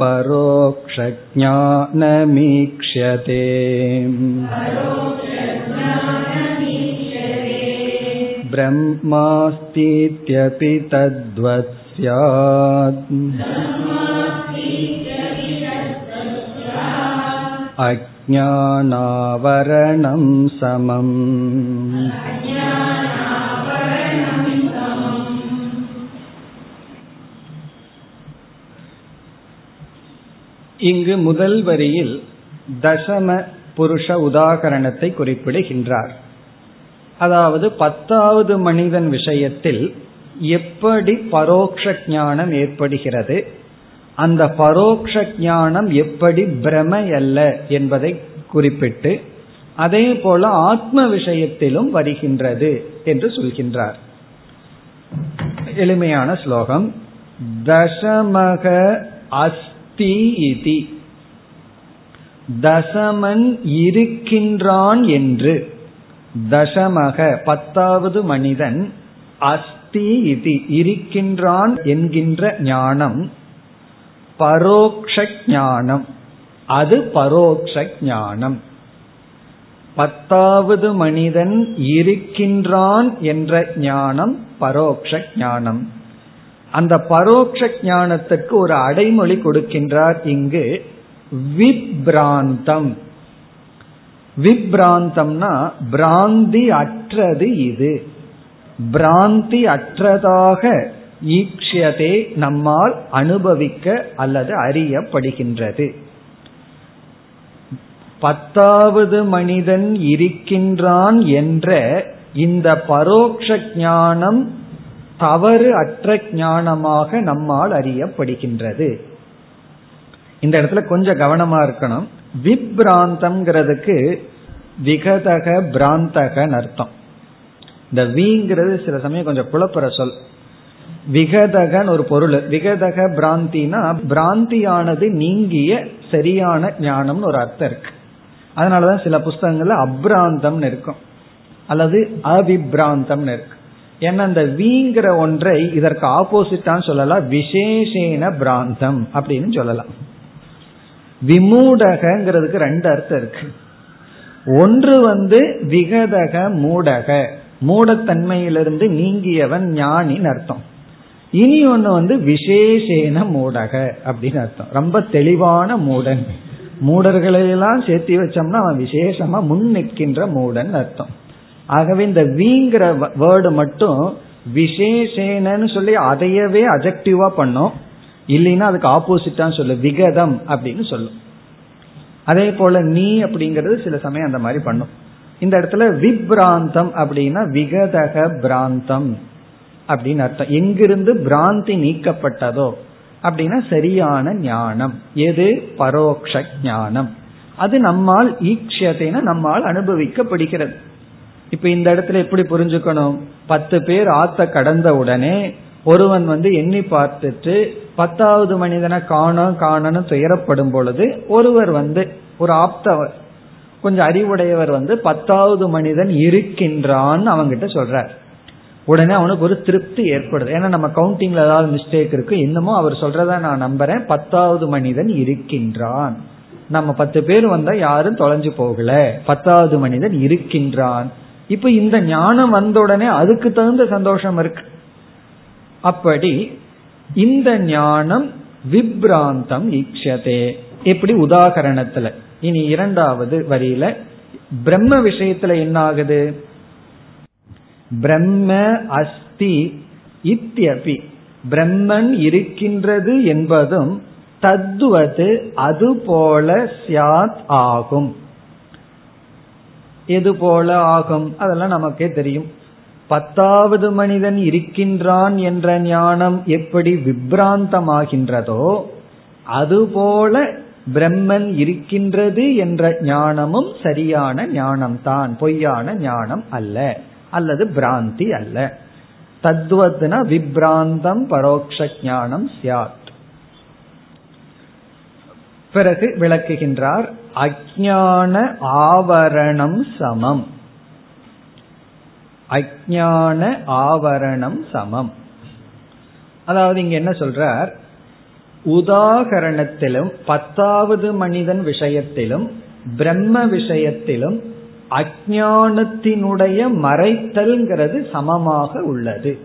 परोक्षज्ञानमीक्ष्यते ब्रह्मास्तीत्यपि तद्वत् स्यात् अज्ञानावरणं समम् இங்கு முதல் வரியில் தசம புருஷ உதாகரணத்தை குறிப்பிடுகின்றார். அதாவது பத்தாவது மனிதன் விஷயத்தில் எப்படி பரோக்ஷ ஞானம் ஏற்படுகிறது அந்த பரோக்ஷ ஞானம் எப்படி பிரமை அல்ல என்பதை குறிப்பிட்டு அதே போல ஆத்ம விஷயத்திலும் வருகின்றது என்று சொல்கின்றார். எளிமையான ஸ்லோகம். தசமக அஸ்தி இதி. தசமன் இருக்கின்றான் என்று. தசமக பத்தாவது மனிதன் அஸ்தி இது இருக்கின்றான் என்கின்ற ஞானம். பரோக்ஷ ஞானம் அது பரோக்ஷ ஞானம் பத்தாவது மனிதன் இருக்கின்றான் என்ற ஞானம் பரோக்ஷ ஞானம் அந்த பரோட்ச ஞானத்துக்கு ஒரு அடைமொழி கொடுக்கின்றார் இங்கு விப்ராந்தம். விப்ராந்தம்னா பிராந்தி அற்றது இது. பிராந்தி அற்றதாக ஈக்ஷதே நம்மால் அனுபவிக்க அல்லது அறியப்படுகின்றது. பத்தாவது மனிதன் இருக்கின்றான் என்ற இந்த பரோக்ஷ ஞானம் தவறு அற்ற ஞானமாக நம்மால் அறியப்படுகின்றது. இந்த இடத்துல கொஞ்சம் கவனமா இருக்கணும். விப்ராந்தம்ங்கிறதுக்கு விகதக பிராந்தகன்னு அர்த்தம். இந்த விங்கிறது சில சமயம் கொஞ்சம் குழப்பற சொல். விகதகன் ஒரு பொருள். விகதக பிராந்தினா பிராந்தியானது நீங்கிய சரியான ஞானம்னு ஒரு அர்த்தம் இருக்கு. அதனாலதான் சில புஸ்தகங்கள்ல அப்ராந்தம்னு இருக்கும். அல்லது அவிப்ராந்தம்னு இருக்கு. ஏன்னா அந்த வீங்கிற ஒன்றை இதற்கு ஆப்போசிட்டான்னு சொல்லலாம் விசேஷேன பிராந்தம் அப்படின்னு சொல்லலாம். விமூடகங்கிறதுக்கு ரெண்டு அர்த்தம் இருக்கு. ஒன்று வந்து விகதக மூடக. மூடத்தன்மையிலிருந்து நீங்கியவன் ஞானின்னு அர்த்தம். இனி ஒன்று வந்து விசேஷேன மூடக அப்படின்னு அர்த்தம். ரொம்ப தெளிவான மூடன். மூடர்களையெல்லாம் சேர்த்தி வச்சோம்னா அவன் விசேஷமா முன் நிற்கின்ற மூடன் அர்த்தம். ஆகவே இந்த வீங்கிற வேர்டு மட்டும் விசேஷேனன்னு சொல்லி அதையவே அஜெக்டிவா பண்ணும். இல்லைன்னா அதுக்கு ஆப்போசிட்டா சொல்லு. விகதம் அப்படின்னு சொல்லும். அதே போல நீ அப்படிங்கிறது சில சமயம் அந்த மாதிரி பண்ணும். இந்த இடத்துல விப்ராந்தம் அப்படின்னா விகதக பிராந்தம் அப்படின்னு அர்த்தம். எங்கிருந்து பிராந்தி நீக்கப்பட்டதோ அப்படின்னா சரியான ஞானம். எது? பரோக்ஷ ஞானம். அது நம்மால் ஈக்ஷத்தைனா நம்மால் அனுபவிக்கப்படுகிறது. இப்ப இந்த இடத்துல எப்படி புரிஞ்சுக்கணும்? பத்து பேர் ஆத்த கடந்த உடனே ஒருவன் வந்து எண்ணி பார்த்துட்டு பத்தாவது மனிதனை காணும் காணணும் துயரப்படும் பொழுது ஒருவர் வந்து ஒரு ஆப்தவர் கொஞ்சம் அறிவுடையவர் வந்து பத்தாவது மனிதன் இருக்கின்றான் அவங்கிட்ட சொல்றார். உடனே அவனுக்கு ஒரு திருப்தி ஏற்படுது. ஏன்னா நம்ம கவுண்டிங்ல ஏதாவது மிஸ்டேக் இருக்கு இன்னமும் அவர் சொல்றத நான் நம்புறேன். பத்தாவது மனிதன் இருக்கின்றான். நம்ம பத்து பேர் வந்தா யாரும் தொலைஞ்சு போகல. பத்தாவது மனிதன் இருக்கின்றான். இப்ப இந்த ஞானம் வந்த உடனே அதுக்கு தகுந்த சந்தோஷம் இருக்கு. அப்படி இந்த ஞானம் விப்ராந்தம் ஈக்ஷதே இப்படி உதாகரணத்துல இனி இரண்டாவது வரியில பிரம்ம விஷயத்துல என்ன ஆகுது பிரம்ம அஸ்தி இத்தியபி. பிரம்மன் இருக்கின்றது என்பதும் தத்துவது அதுபோல சியாத் ஆகும். எது போல ஆகும்? அதெல்லாம் நமக்கே தெரியும். பத்தாவது மனிதன் இருக்கின்றான் என்ற ஞானம் எப்படி விப்ராந்தமாகின்றதோ அதுபோல பிரம்மன் இருக்கின்றது என்ற ஞானமும் சரியான ஞானம்தான். பொய்யான ஞானம் அல்ல. அல்லது பிராந்தி அல்ல. தத்வத்ன விப்ராந்தம் பரோக்ஷ ஞானம் சியாத் பிறகு விளக்குகின்றார் அஜான ஆவரணம் சமம். அஜான ஆவரணம் சமம். அதாவது இங்க என்ன சொல்றார்? உதாகரணத்திலும் பத்தாவது மனிதன் விஷயத்திலும் பிரம்ம விஷயத்திலும் அஜானத்தினுடைய மறைத்தல்ங்கிறது சமமாக உள்ளது.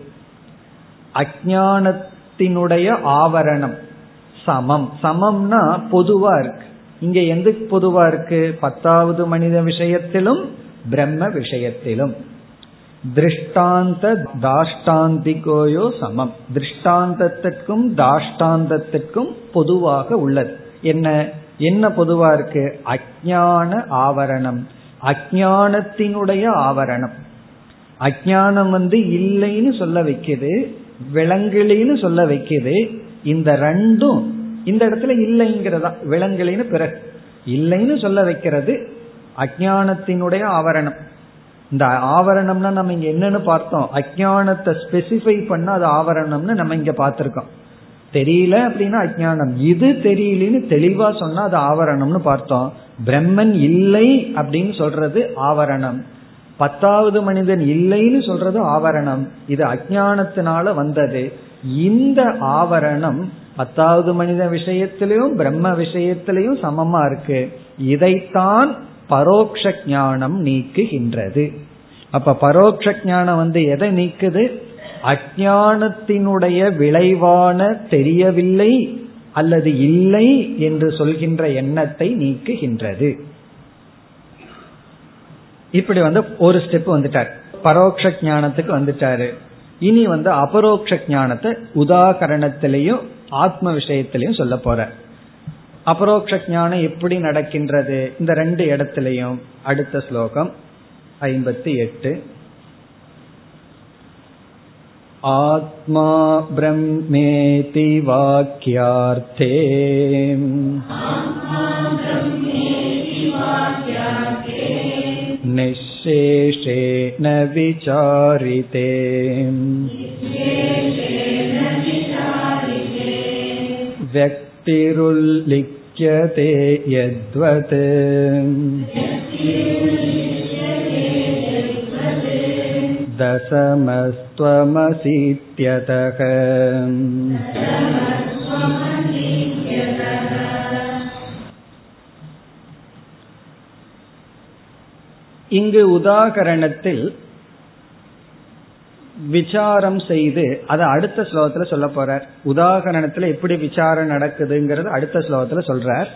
அஜானத்தினுடைய ஆவரணம் சமம். சமம்னா பொதுவா இருக்கு. இங்க எந்த பொதுவா இருக்கு? பத்தாவது மனித விஷயத்திலும் பிரம்ம விஷயத்திலும். திருஷ்டாந்த தாஷ்டாந்திகோயோ சமம். திருஷ்டாந்தத்திற்கும் தாஷ்டாந்தத்திற்கும் பொதுவாக உள்ளது. என்ன? என்ன பொதுவா இருக்கு? அஜான ஆவரணம். அஜானத்தினுடைய ஆவரணம். அஜானம் வந்து இல்லைன்னு சொல்ல வைக்குது விலங்குலின்னு சொல்ல வைக்குது. இந்த ரெண்டும் இந்த இடத்துல இல்லைங்கிறதா? விலங்கிலின்னு பிறகு. இல்லைன்னு சொல்ல வைக்கிறது அஜானத்தினுடைய ஆவரணம். இந்த ஆவரணம்னா நம்ம இங்க என்னன்னு பார்த்தோம். அஜானத்தை ஸ்பெசிஃபை பண்ண அது ஆவரணம்னு நம்ம இங்க பார்த்திருக்கோம். தெரியல அப்படின்னா அஜானம் இது தெரியலன்னு தெளிவா சொன்னா அது ஆவரணம்னு பார்த்தோம். பிரம்மன் இல்லை அப்படின்னு சொல்றது ஆவரணம். பத்தாவது மனிதன் இல்லைன்னு சொல்றது ஆவரணம். இது அஜானத்தினால வந்தது. இந்த ஆவரணம் பத்தாவது மனித விஷயத்திலையும் பிரம்ம விஷயத்திலையும் சமமா இருக்கு. இதைத்தான் பரோக்ஷ ஞானம் நீக்குகின்றது. அப்ப பரோட்ச ஞானம் வந்து எதை நீக்குது? அஜானத்தினுடைய விளைவான தெரியவில்லை அல்லது இல்லை என்று சொல்கின்ற எண்ணத்தை நீக்குகின்றது. இப்படி வந்து ஒரு ஸ்டெப் வந்துட்டார். பரோட்ச ஞானத்துக்கு வந்துட்டாரு. இனி வந்து அபரோக்ஷ ஞானத்தை உதாகரணத்திலையும் ஆத்ம விஷயத்திலையும் சொல்ல போற அபரோக்ஷ ஞானம் எப்படி நடக்கின்றது இந்த ரெண்டு இடத்திலையும் அடுத்த ஸ்லோகம் ஐம்பத்தி எட்டு आत्मा ब्रह्मेति वाक्यार्थे निःशेषेण विचारिते व्यक्तिरुल्लिख्यते यद्वत् दशमस्त्वमसीत्यतः இங்கு உதாகரணத்தில் விசாரம் செய்து அதை அடுத்த ஸ்லோகத்துல சொல்ல போறார். உதாகரணத்துல எப்படி விசாரம் நடக்குதுங்கிறது அடுத்த ஸ்லோகத்துல சொல்றார்.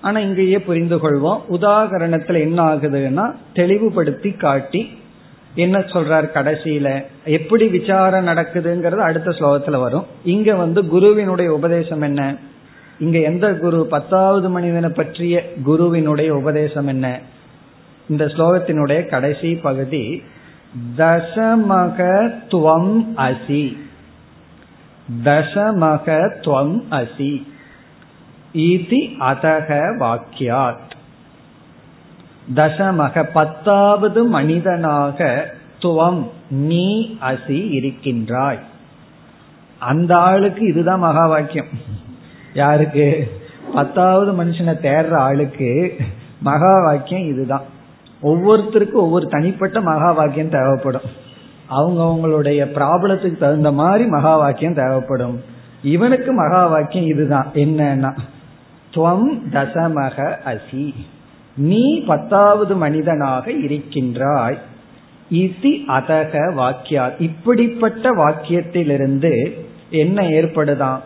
ஆனா இங்கேயே புரிந்து கொள்வோம். உதாகரணத்துல என்ன ஆகுதுன்னா தெளிவுபடுத்தி காட்டி என்ன சொல்றார் கடைசியில? எப்படி விசாரம் நடக்குதுங்கிறது அடுத்த ஸ்லோகத்துல வரும். இங்க வந்து குருவினுடைய உபதேசம் என்ன? இங்க எந்த குரு? பத்தாவது மனிதனை பற்றிய குருவினுடைய உபதேசம் என்ன? இந்த ஸ்லோகத்தினுடைய கடைசி பகுதி தசமக துவம் அசி தசமக துவம் அசி இதி அதக வாக்கியாத் தசமக பத்தாவது மனிதனாக துவம் நீ அசி இருக்கின்றாய் அந்த ஆளுக்கு இதுதான் மகா வாக்கியம் யாருக்கு? பத்தாவது மனுஷனை தேர்ற ஆளுக்கு மகா வாக்கியம் இதுதான். ஒவ்வொருத்தருக்கும் ஒவ்வொரு தனிப்பட்ட மகா வாக்கியம் தேவைப்படும். அவங்க அவங்களுடைய ப்ராப்ளத்துக்கு தகுந்த மாதிரி மகா வாக்கியம் தேவைப்படும். இவனுக்கு மகா வாக்கியம் இதுதான். என்னன்னா துவம் தசமக அசி. நீ பத்தாவது மனிதனாக இருக்கின்றாய். இசி அதக வாக்கியா இப்படிப்பட்ட வாக்கியத்திலிருந்து என்ன ஏற்படுதான்?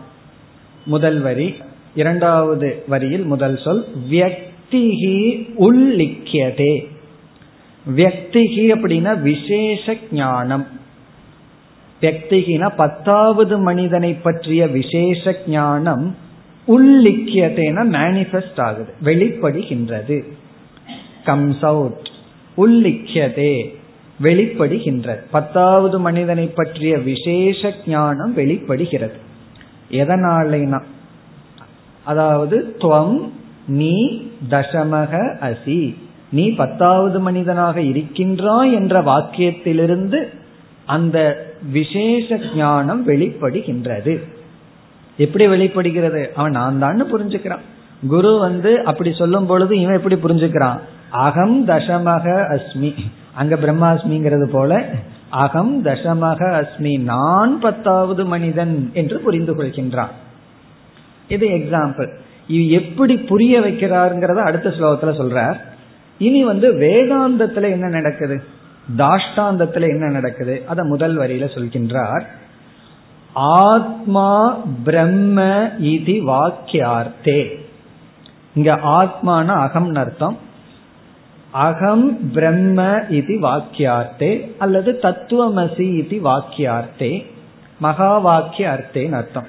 முதல் வரி இரண்டாவது வரியில் முதல் சொல் வியக்திகி உள்ளிக்கியதே வியக்திகி அப்படின்னா விசேஷ ஞானம். வியக்திகினா பத்தாவது மனிதனை பற்றிய விசேஷ ஞானம் உள்ளிக்கியதேன மேனிஃபெஸ்ட் ஆகுது வெளிப்படுகின்றது. Comes out உள்ளிக்கியதே வெளிப்படுகின்றது. பத்தாவது மனிதனை பற்றிய விசேஷ ஞானம் வெளிப்படுகிறது. எதனாலேனா? அதாவது துவம் நீ தசமக அசி. நீ பத்தாவது மனிதனாக இருக்கின்றாய் என்ற வாக்கியத்திலிருந்து அந்த விசேஷ ஞானம் வெளிப்படுகின்றது. எப்படி வெளிப்படுகிறது? அவன் நான் தான் புரிஞ்சுக்கிறான். குரு வந்து அப்படி சொல்லும் பொழுது இவன் எப்படி புரிஞ்சுக்கிறான்? அகம் தசமக அஸ்மி. அங்க பிரம்மாஸ்மிங்கிறது போல அகம் தசமக அஸ்மி. நான் பத்தாவது மனிதன் என்று புரிந்து கொள்கின்றான். இது எக்ஸாம்பிள் இது எப்படி புரிய வைக்கிறாருங்கிறத அடுத்த ஸ்லோகத்துல சொல்றார். இனி வந்து வேதாந்தத்துல என்ன நடக்குது? தாஷ்டாந்தத்துல என்ன நடக்குது? அத முதல் வரியில சொல்கின்றார். ஆத்மா பிரம்ம இதி வாக்கியார்த்தே. இங்க ஆத்மான அகம் அர்த்தம். அகம் பிரம்ம இது வாக்கியார்த்தே அல்லது தத்துவமசி இது வாக்கியார்த்தே. மகா வாக்கிய அர்த்தேன்னு அர்த்தம்.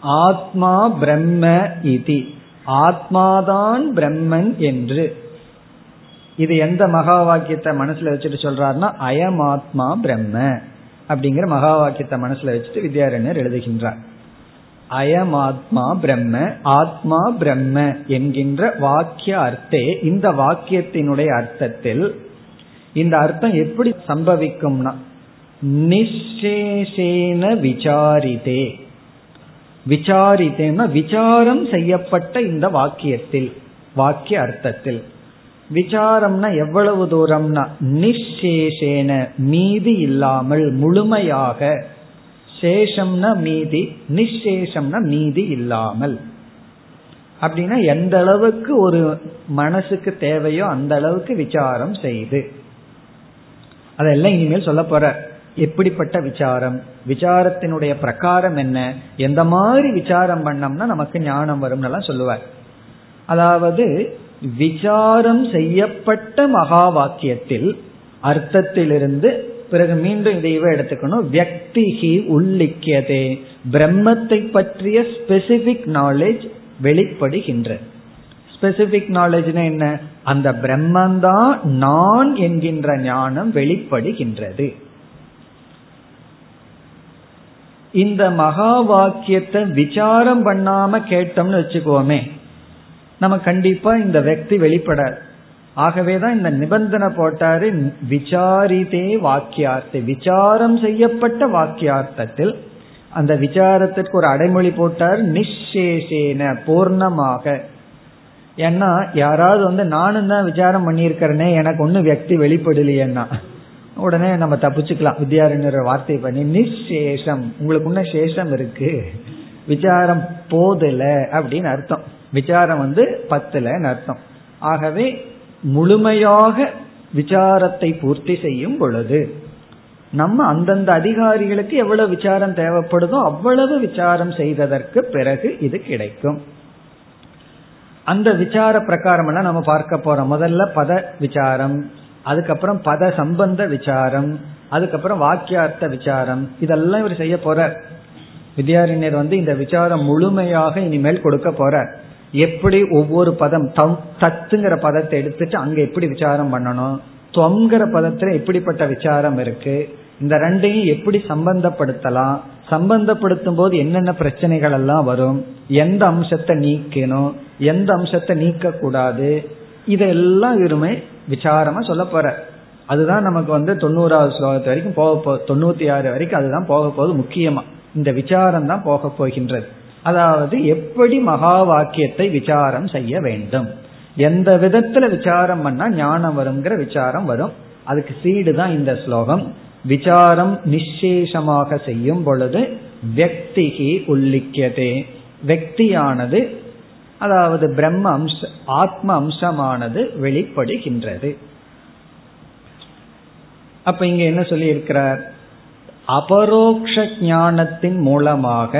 ஆத்மா பிரம்ம இது. ஆத்மாதான் பிரம்மன் என்று. இது எந்த மகா வாக்கியத்தை மனசுல வச்சுட்டு சொல்றாருன்னா அயமாத்மா பிரம்ம அப்படிங்கிற மகா வாக்கியத்தை மனசுல வச்சுட்டு வித்யாரண்யர் எழுதுகின்றார். அயமாத்மா பிரம்ம ஆத்மா பிரம்ம என்கின்ற வாக்கிய அர்த்தே இந்த வாக்கியத்தினுடைய அர்த்தத்தில் இந்த அர்த்தம் எப்படி சம்பவிக்கும்னா நிச்சேஷேன விசாரிதே விசாரித்தேன்னா விசாரம் செய்யப்பட்ட இந்த வாக்கியத்தில் வாக்கிய அர்த்தத்தில் விசாரம்னா எவ்வளவு தூரம்னா நிச்சேஷேன மீதி இல்லாமல் முழுமையாக சேஷம்னா மீதி நிச்சேஷம்னா மீதி இல்லாமல். அப்படின்னா எந்த அளவுக்கு ஒரு மனசுக்கு தேவையோ அந்த அளவுக்கு விசாரம் செய்து. அதெல்லாம் இனிமேல் சொல்ல போற. எப்படிப்பட்ட விசாரம்? விசாரத்தினுடைய பிரகாரம் என்ன? எந்த மாதிரி விசாரம் பண்ணோம்னா நமக்கு ஞானம் வரும்னு சொல்லுவார். அதாவது விசாரம் செய்யப்பட்ட மகா வாக்கியத்தில் அர்த்தத்திலிருந்து பிறகு மீண்டும் இதையவே எடுத்துக்கணும். வியக்திகி உள்ளிக்கியதே பிரம்மத்தை பற்றிய ஸ்பெசிபிக் நாலேஜ் வெளிப்படுகின்ற. ஸ்பெசிபிக் நாலேஜ்னா என்ன? அந்த பிரம்மந்தான் நான் என்கின்ற ஞானம் வெளிப்படுகின்றது. இந்த மகா வாக்கியத்தை விசாரம் பண்ணாம கேட்டோம்னு வச்சுக்கோமே நம்ம கண்டிப்பா இந்த வக்தி வெளிப்படாது. ஆகவேதான் இந்த நிபந்தனை போட்டாரு விசாரிதே வாக்கியார்த்தை. விசாரம் செய்யப்பட்ட வாக்கியார்த்தத்தில் அந்த விசாரத்திற்கு ஒரு அடைமொழி போட்டார் நிஷேஷேன பூர்ணமாக. ஏன்னா யாராவது வந்து நானும் தான் விசாரம் பண்ணியிருக்கிறேனே எனக்கு ஒன்னும் வக்தி வெளிப்படலையேன்னா உடனே நம்ம தப்பிச்சுக்கலாம். வித்யாரண்யர் வார்த்தை பண்ணி நிஷேஷம் உங்களுக்கு இன்னும் சேஷம் இருக்கு. விசாரம் போதல அப்படின்னு அர்த்தம். விசாரம் வந்து பத்துலன்னு அர்த்தம். ஆகவே முழுமையாக விசாரத்தை பூர்த்தி செய்யும் பொழுது நம்ம அந்தந்த அதிகாரிகளுக்கு எவ்வளவு விசாரம் தேவைப்படுதோ அவ்வளவு விசாரம் செய்ததற்கு பிறகு இது கிடைக்கும். அந்த விசார பிரகாரம் எல்லாம் நம்ம பார்க்க போறோம். முதல்ல பத விசாரம் அதுக்கப்புறம் பத சம்பந்த விசாரம் அதுக்கப்புறம் வாக்கியார்த்த விசாரம். இதெல்லாம் இவர் செய்ய போற வித்யாரண்யர் வந்து இந்த விசாரம் முழுமையாக இனிமேல் கொடுக்க போறார். எப்படி ஒவ்வொரு பதம் தத்துங்கிற பதத்தை எடுத்துட்டு அங்க எப்படி விசாரம் பண்ணணும்? தொங்கிற பதத்துல எப்படிப்பட்ட விசாரம் இருக்கு? இந்த ரெண்டையும் எப்படி சம்பந்தப்படுத்தலாம்? சம்பந்தப்படுத்தும் போது என்னென்ன பிரச்சனைகள் எல்லாம் வரும்? எந்த அம்சத்தை நீக்கணும்? எந்த அம்சத்தை நீக்க கூடாது இதெல்லாம் இருமே விசாரமா சொல்ல போற அதுதான் நமக்கு வந்து தொண்ணூறாவது ஸ்லோகத்து வரைக்கும் போக போ தொண்ணூத்தி ஆறு வரைக்கும் அதுதான் போக போகுது முக்கியமா. இந்த விசாரம் தான் போக போகின்றது. அதாவது எப்படி மகா வாக்கியத்தை விசாரம் செய்ய வேண்டும். எந்த விதத்துல விசாரம் பண்ணா ஞானம் வருங்கிற விசாரம் வரும். அதுக்கு சீடு தான் இந்த ஸ்லோகம். விசாரம் நிச்சேஷமாக செய்யும் பொழுது வெக்திகி உள்ளிக்கதே வெக்தியானது அதாவது பிரம்ம அம்ச ஆத்ம அம்சமானது வெளிப்படுகின்றது. அப்ப இங்க என்ன சொல்லி இருக்கிறார் அபரோக்ஷ ஞானத்தின் மூலமாக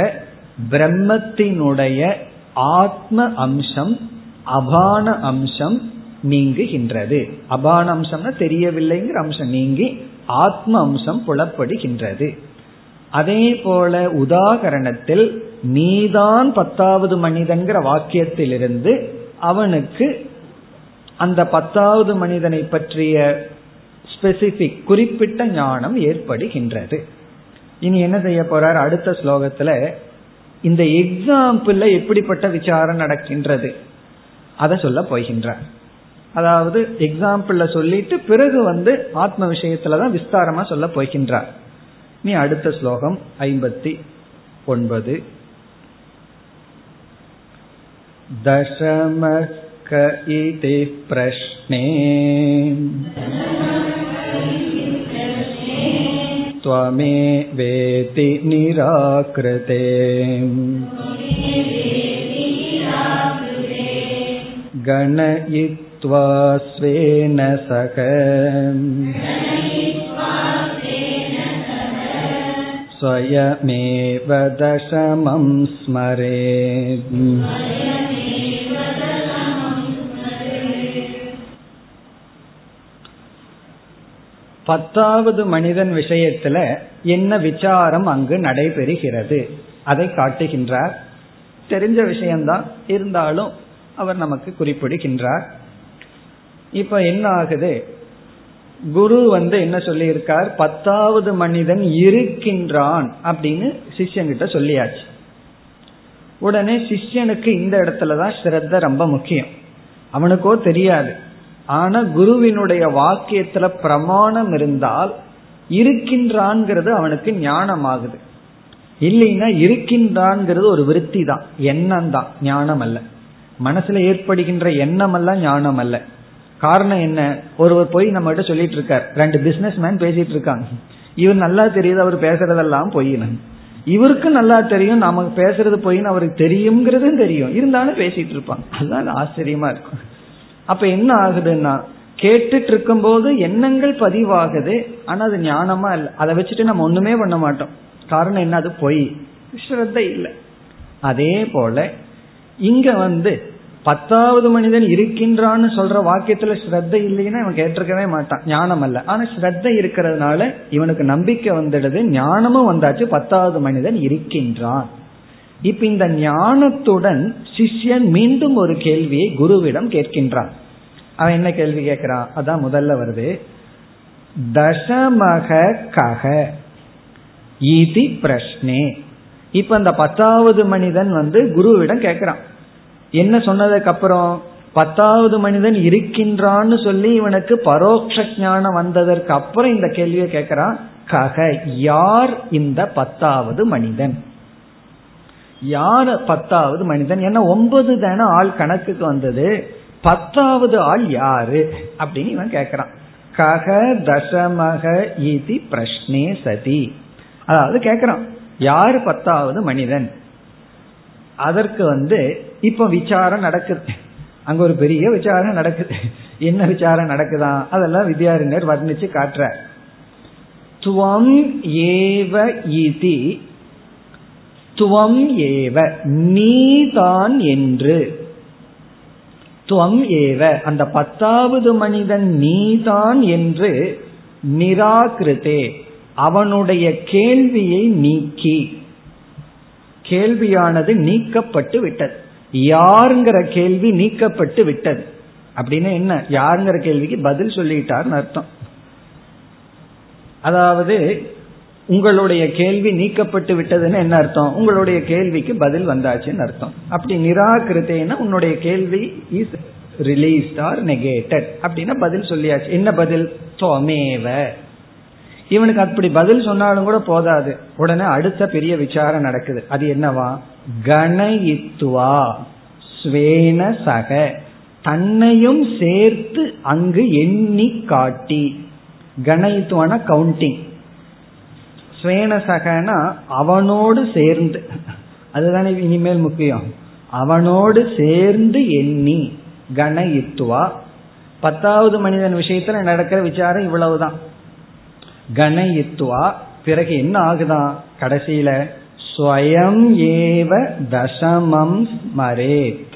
பிரம்மத்தினுடைய ஆத்ம அம்சம் அபான அம்சம் நீங்குகின்றது. அபான அம்சம்னா தெரியவில்லைங்கிற அம்சம் நீங்கி ஆத்ம அம்சம் புலப்படுகின்றது. அதே போல உதாகரணத்தில் நீதான் பத்தாவது மனிதன்கிற வாக்கியத்திலிருந்து அவனுக்கு அந்த பத்தாவது மனிதனை பற்றிய ஸ்பெசிபிக் குறிப்பிட்ட ஞானம் ஏற்படுகின்றது. இனி என்ன செய்ய போறார்? அடுத்த ஸ்லோகத்துல இந்த எக்ஸாம்பிள்ல எப்படிப்பட்ட விசாரம் நடக்கின்றது அதை சொல்ல போகின்றார் அதாவது எக்ஸாம்பிள்ல சொல்லிட்டு பிறகு வந்து ஆத்ம விஷயத்துலதான் விஸ்தாரமா சொல்ல போகின்றார் நீ அடுத்த ஸ்லோகம் ஐம்பத்தி ஒன்பது दशमक इति प्रश्ने त्वमेवेति निराकृते गणयित्वा स्वेन सख स्वयमेव दशमं स्मरेत् பத்தாவது மனிதன் விஷயத்துல என்ன விசாரம் அங்கு நடைபெறுகிறது? அதை காட்டுகின்றார். தெரிஞ்ச விஷயம்தான். இருந்தாலும் அவர் நமக்கு குறிப்பிடுகின்றார். இப்ப என்ன ஆகுது? குரு வந்து என்ன சொல்லியிருக்கார்? பத்தாவது மனிதன் இருக்கின்றான் அப்படின்னு சிஷ்யன்கிட்ட சொல்லியாச்சு. உடனே சிஷ்யனுக்கு இந்த இடத்துலதான் ஸ்ரத்த ரொம்ப முக்கியம். அவனுக்கோ தெரியாது. ஆனா குருவினுடைய வாக்கியத்துல பிரமாணம் இருந்தால் இருக்கின்றான்ங்கிறது அவனுக்கு ஞானம் ஆகுது இல்லைன்னா இருக்கின்றான்ங்கிறது ஒரு விருத்தி தான் எண்ணம் தான் ஞானம் அல்ல மனசுல ஏற்படுகின்ற எண்ணம் அல்ல ஞானம் அல்ல காரணம் என்ன? ஒருவர் போய் நம்ம கிட்ட சொல்லிட்டு இருக்கார் ரெண்டு பிசினஸ் மேன் பேசிட்டு இருக்காங்க இவர் நல்லா தெரியுது அவர் பேசுறதெல்லாம் பொய்னு இவருக்கு நல்லா தெரியும் நமக்கு பேசுறது பொய்னு அவருக்கு தெரியுங்கிறதும் தெரியும். இருந்தாலும் பேசிட்டு இருப்பாங்க அதுதான் ஆச்சரியமா இருக்கும். அப்ப என்ன ஆகுதுன்னா கேட்டுட்டு இருக்கும் போது எண்ணங்கள் பதிவாகுது ஆனா அது ஞானமா இல்லை. அதை வச்சுட்டு நம்ம ஒண்ணுமே பண்ண மாட்டோம். காரணம் என்ன? அது பொய். ஸ்ரத்த இல்லை. அதே போல இங்க வந்து பத்தாவது மனிதன் இருக்கின்றான்னு சொல்ற வாக்கியத்துல ஸ்ரத்த இல்லைன்னா இவன் கேட்டிருக்கவே மாட்டான். ஞானம் அல்ல. ஆனா ஸ்ரத்த இருக்கிறதுனால இவனுக்கு நம்பிக்கை வந்துடுது ஞானமும் வந்தாச்சு பத்தாவது மனிதன் இருக்கின்றான். இப்ப இந்த ஞானத்துடன் சிஷ்யன் மீண்டும் ஒரு கேள்வியை குருவிடம் கேட்கின்றான். அவன் என்ன கேள்வி கேட்கிறான்? அதான் முதல்ல வருது. தசமக கக இதி பிரஷ்னே. இப்ப அந்த பத்தாவது மனிதன் வந்து குருவிடம் கேட்கிறான். என்ன சொன்னதுக்கு அப்புறம்? பத்தாவது மனிதன் இருக்கின்றான்னு சொல்லி இவனுக்கு பரோட்ச ஞானம் வந்ததற்கு அப்புறம் இந்த கேள்வியை கேட்கிறான். கக யார் இந்த பத்தாவது மனிதன்? யார் பத்தாவது மனிதன்? ஏன்னா ஒன்பது தானே ஆள் கணக்குக்கு வந்தது. பத்தாவது ஆள் யாரு? அப்படின்னு இவன் கேட்கிறான் கக தசமக இதி பிரஷ்னே சதி. அதாவது கேட்கிறான் யாரு பத்தாவது மனிதன்? அதற்கு வந்து இப்ப விசாரம் நடக்குது. அங்க ஒரு பெரிய விசாரம் நடக்குது. என்ன விசாரம் நடக்குதான் அதெல்லாம் வித்யாரிஞர் வர்ணிச்சு காட்டுற துவம் ஏவ இதி துவம் ஏவ நீதான் என்று. துவம் ஏவ அந்த பத்தாவது மனிதன் நீதான் என்று நிராகிருதே அவனுடைய கேள்வியை நீக்கி. கேள்வியானது நீக்கப்பட்டு விட்டது. யாருங்கிற கேள்வி நீக்கப்பட்டு விட்டது. அப்படின்னு என்ன? யாருங்கிற கேள்விக்கு பதில் சொல்லிட்டார்னு அர்த்தம். அதாவது உங்களுடைய கேள்வி நீக்கப்பட்டு விட்டதுன்னு என்ன அர்த்தம்? உங்களுடைய கேள்விக்கு பதில் வந்தாச்சுன்னு அர்த்தம். அப்படி நிராகிருத்தேன்னா உன்னுடைய கேள்வி இஸ் ரிலீஸ்ட் ஆர் நெகேட்டட் அப்படின்னா பதில் சொல்லியாச்சு. என்ன பதில்? தொமேவ. இவனுக்கு அப்படி பதில் சொன்னாலும் கூட போதாது. உடனே அடுத்த பெரிய விசாரம் நடக்குது. அது என்னவா? கணயித்துவா. ஸ்வேன சக. தன்னையும் சேர்த்து அங்கு எண்ணி காட்டி. கணயித்துவான கவுண்டிங் ஸ்வேன சகனா அவனோடு சேர்ந்து. அதுதானே இனிமேல் முக்கியம். அவனோடு சேர்ந்து எண்ணி கணயித்துவா. பத்தாவது மனிதன் விஷயத்துல நடக்கிற விசாரம் இவ்வளவுதான். கணயித்துவா. பிறகு என்ன ஆகுதான் கடைசியில ஸ்வயம் ஏவ தசமம் ஸ்மரேத்.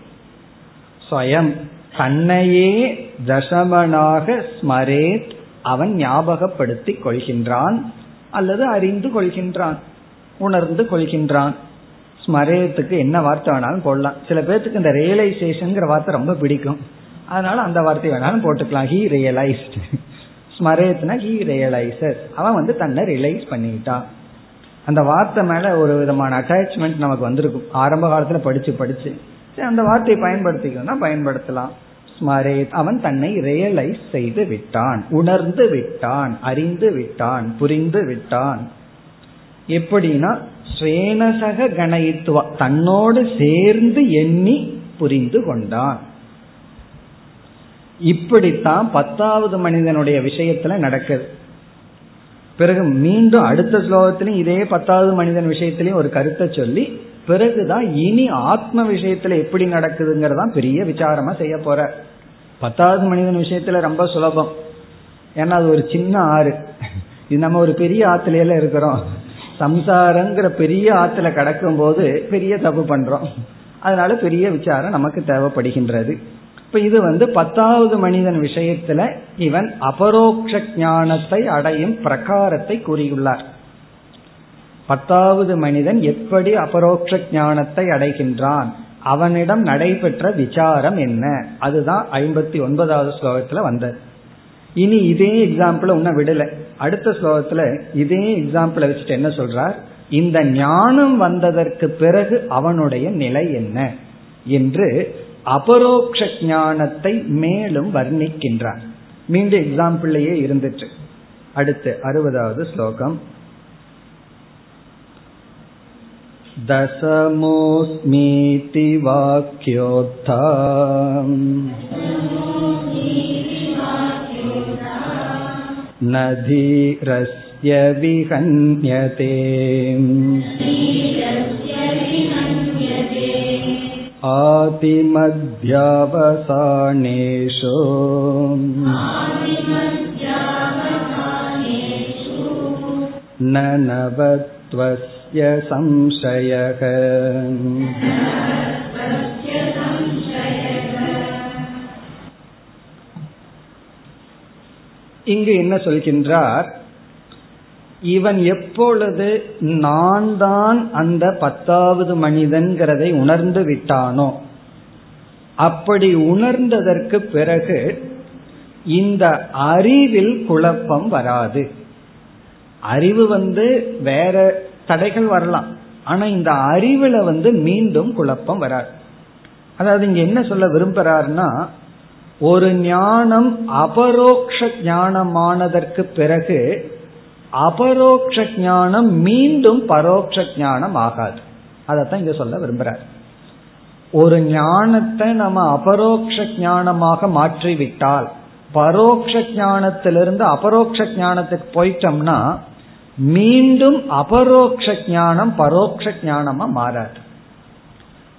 ஸ்வயம் தன்னையே தசமனாக ஸ்மரேத். அவன் ஞாபகப்படுத்திக் கொள்கின்றான். அல்லது அறிந்து கொள்கின்றான் உணர்ந்து கொள்கின்றான். ஸ்மரேத்துக்கு என்ன வார்த்தை வேணாலும் போடலாம். சில பேர்த்துக்கு இந்த ரியலைசேஷன் வார்த்தை ரொம்ப பிடிக்கும். அதனால அந்த வார்த்தை வேணாலும் போட்டுக்கலாம். ஹீ ரியலைஸ்ட் ஸ்மரேத்னா ஹீ ரியலைசர் அவன் வந்து தன்னை ரியலைஸ் பண்ணிட்டான். அந்த வார்த்தை மேல ஒரு விதமான அட்டாச்மெண்ட் நமக்கு வந்திருக்கும். ஆரம்ப காலத்துல படிச்சு படிச்சு. சரி அந்த வார்த்தையை பயன்படுத்திக்கணும்னா பயன்படுத்தலாம். ஸ்மரே அவன் தன்னை ரியலைஸ் செய்து விட்டான் உணர்ந்து விட்டான் அறிந்து விட்டான் புரிந்து விட்டான். எப்படின்னா ஸ்வேனசக கணயித்துவா தன்னோடு சேர்ந்து எண்ணி புரிந்து கொண்டான். இப்படித்தான் பத்தாவது மனிதனுடைய விஷயத்துல நடக்குது. பிறகு மீண்டும் அடுத்த ஸ்லோகத்திலும் இதே பத்தாவது மனிதன் விஷயத்திலையும் ஒரு கருத்தை சொல்லி பிறகுதான் இனி ஆத்ம விஷயத்துல எப்படி நடக்குதுங்கிறதான் பெரிய விசாரமா செய்ய போற. பத்தாவது மனிதன் விஷயத்துல ரொம்ப சுலபம். ஏன்னா அது ஒரு சின்ன ஆறு. இது நம்ம ஒரு பெரிய ஆத்துலையில இருக்கிறோம். சம்சாரங்கிற பெரிய ஆத்துல கடக்கும் போது பெரிய தப்பு பண்றோம். அதனால பெரிய விசாரம் நமக்கு தேவைப்படுகின்றது. இப்ப இது வந்து பத்தாவது மனிதன் விஷயத்துல இவன் அபரோக்ஷ ஞானத்தை அடையும் பிரகாரத்தை கூறியுள்ளார். பத்தாவது மனிதன் எப்படி அபரோக்ஷ ஞானத்தை அடைகின்றான்? அவனிடம் நடைபெற்ற விசாரம் என்ன? அதுதான் ஐம்பத்தி ஒன்பதாவது ஸ்லோகத்துல வந்தது. இனி இதே எக்ஸாம்பிள் ஒன்னும் விடல. அடுத்த ஸ்லோகத்துல இதே எக்ஸாம்பிளை வச்சுட்டு என்ன சொல்றார்? இந்த ஞானம் வந்ததற்கு பிறகு அவனுடைய நிலை என்ன? என்று அபரோக்ஷ ஞானத்தை மேலும் வர்ணிக்கின்றார். மீண்டும் எக்ஸாம்பிள்லயே இருந்துட்டு அடுத்து அறுபதாவது ஸ்லோகம். दशमोऽस्मीति वाक्योत्था न धीरस्य विहन्यते आतिमध्यावसानेषु न नवत्वस्य संशयः இங்கு என்ன சொல்கின்றார் இவன் எப்பொழுது நான் தான் அந்த பத்தாவது மனிதன்கிறதை உணர்ந்து விட்டானோ அப்படி உணர்ந்ததற்கு பிறகு இந்த அறிவில் குழப்பம் வராது அறிவு வந்து வேற தடைகள் வரலாம். ஆனா இந்த அறிவுல வந்து மீண்டும் குழப்பம் வராது. அதாவது இங்க என்ன சொல்ல விரும்புறாருன்னா ஒரு ஞானம் அபரோக்ஷ ஞானமானதற்கு பிறகு அபரோக்ஷ ஞானம் மீண்டும் பரோட்ச ஞானம் ஆகாது. அதைத்தான் இங்க சொல்ல விரும்புறார். ஒரு ஞானத்தை நம்ம அபரோக்ஷ ஞானமாக மாற்றிவிட்டால் பரோக்ஷ ஞானத்திலிருந்து அபரோக்ஷ ஞானத்துக்கு போயிட்டோம்னா மீண்டும் அபரோக்ஷ ஞானம் பரோக்ஷ ஞானமா மாறாது.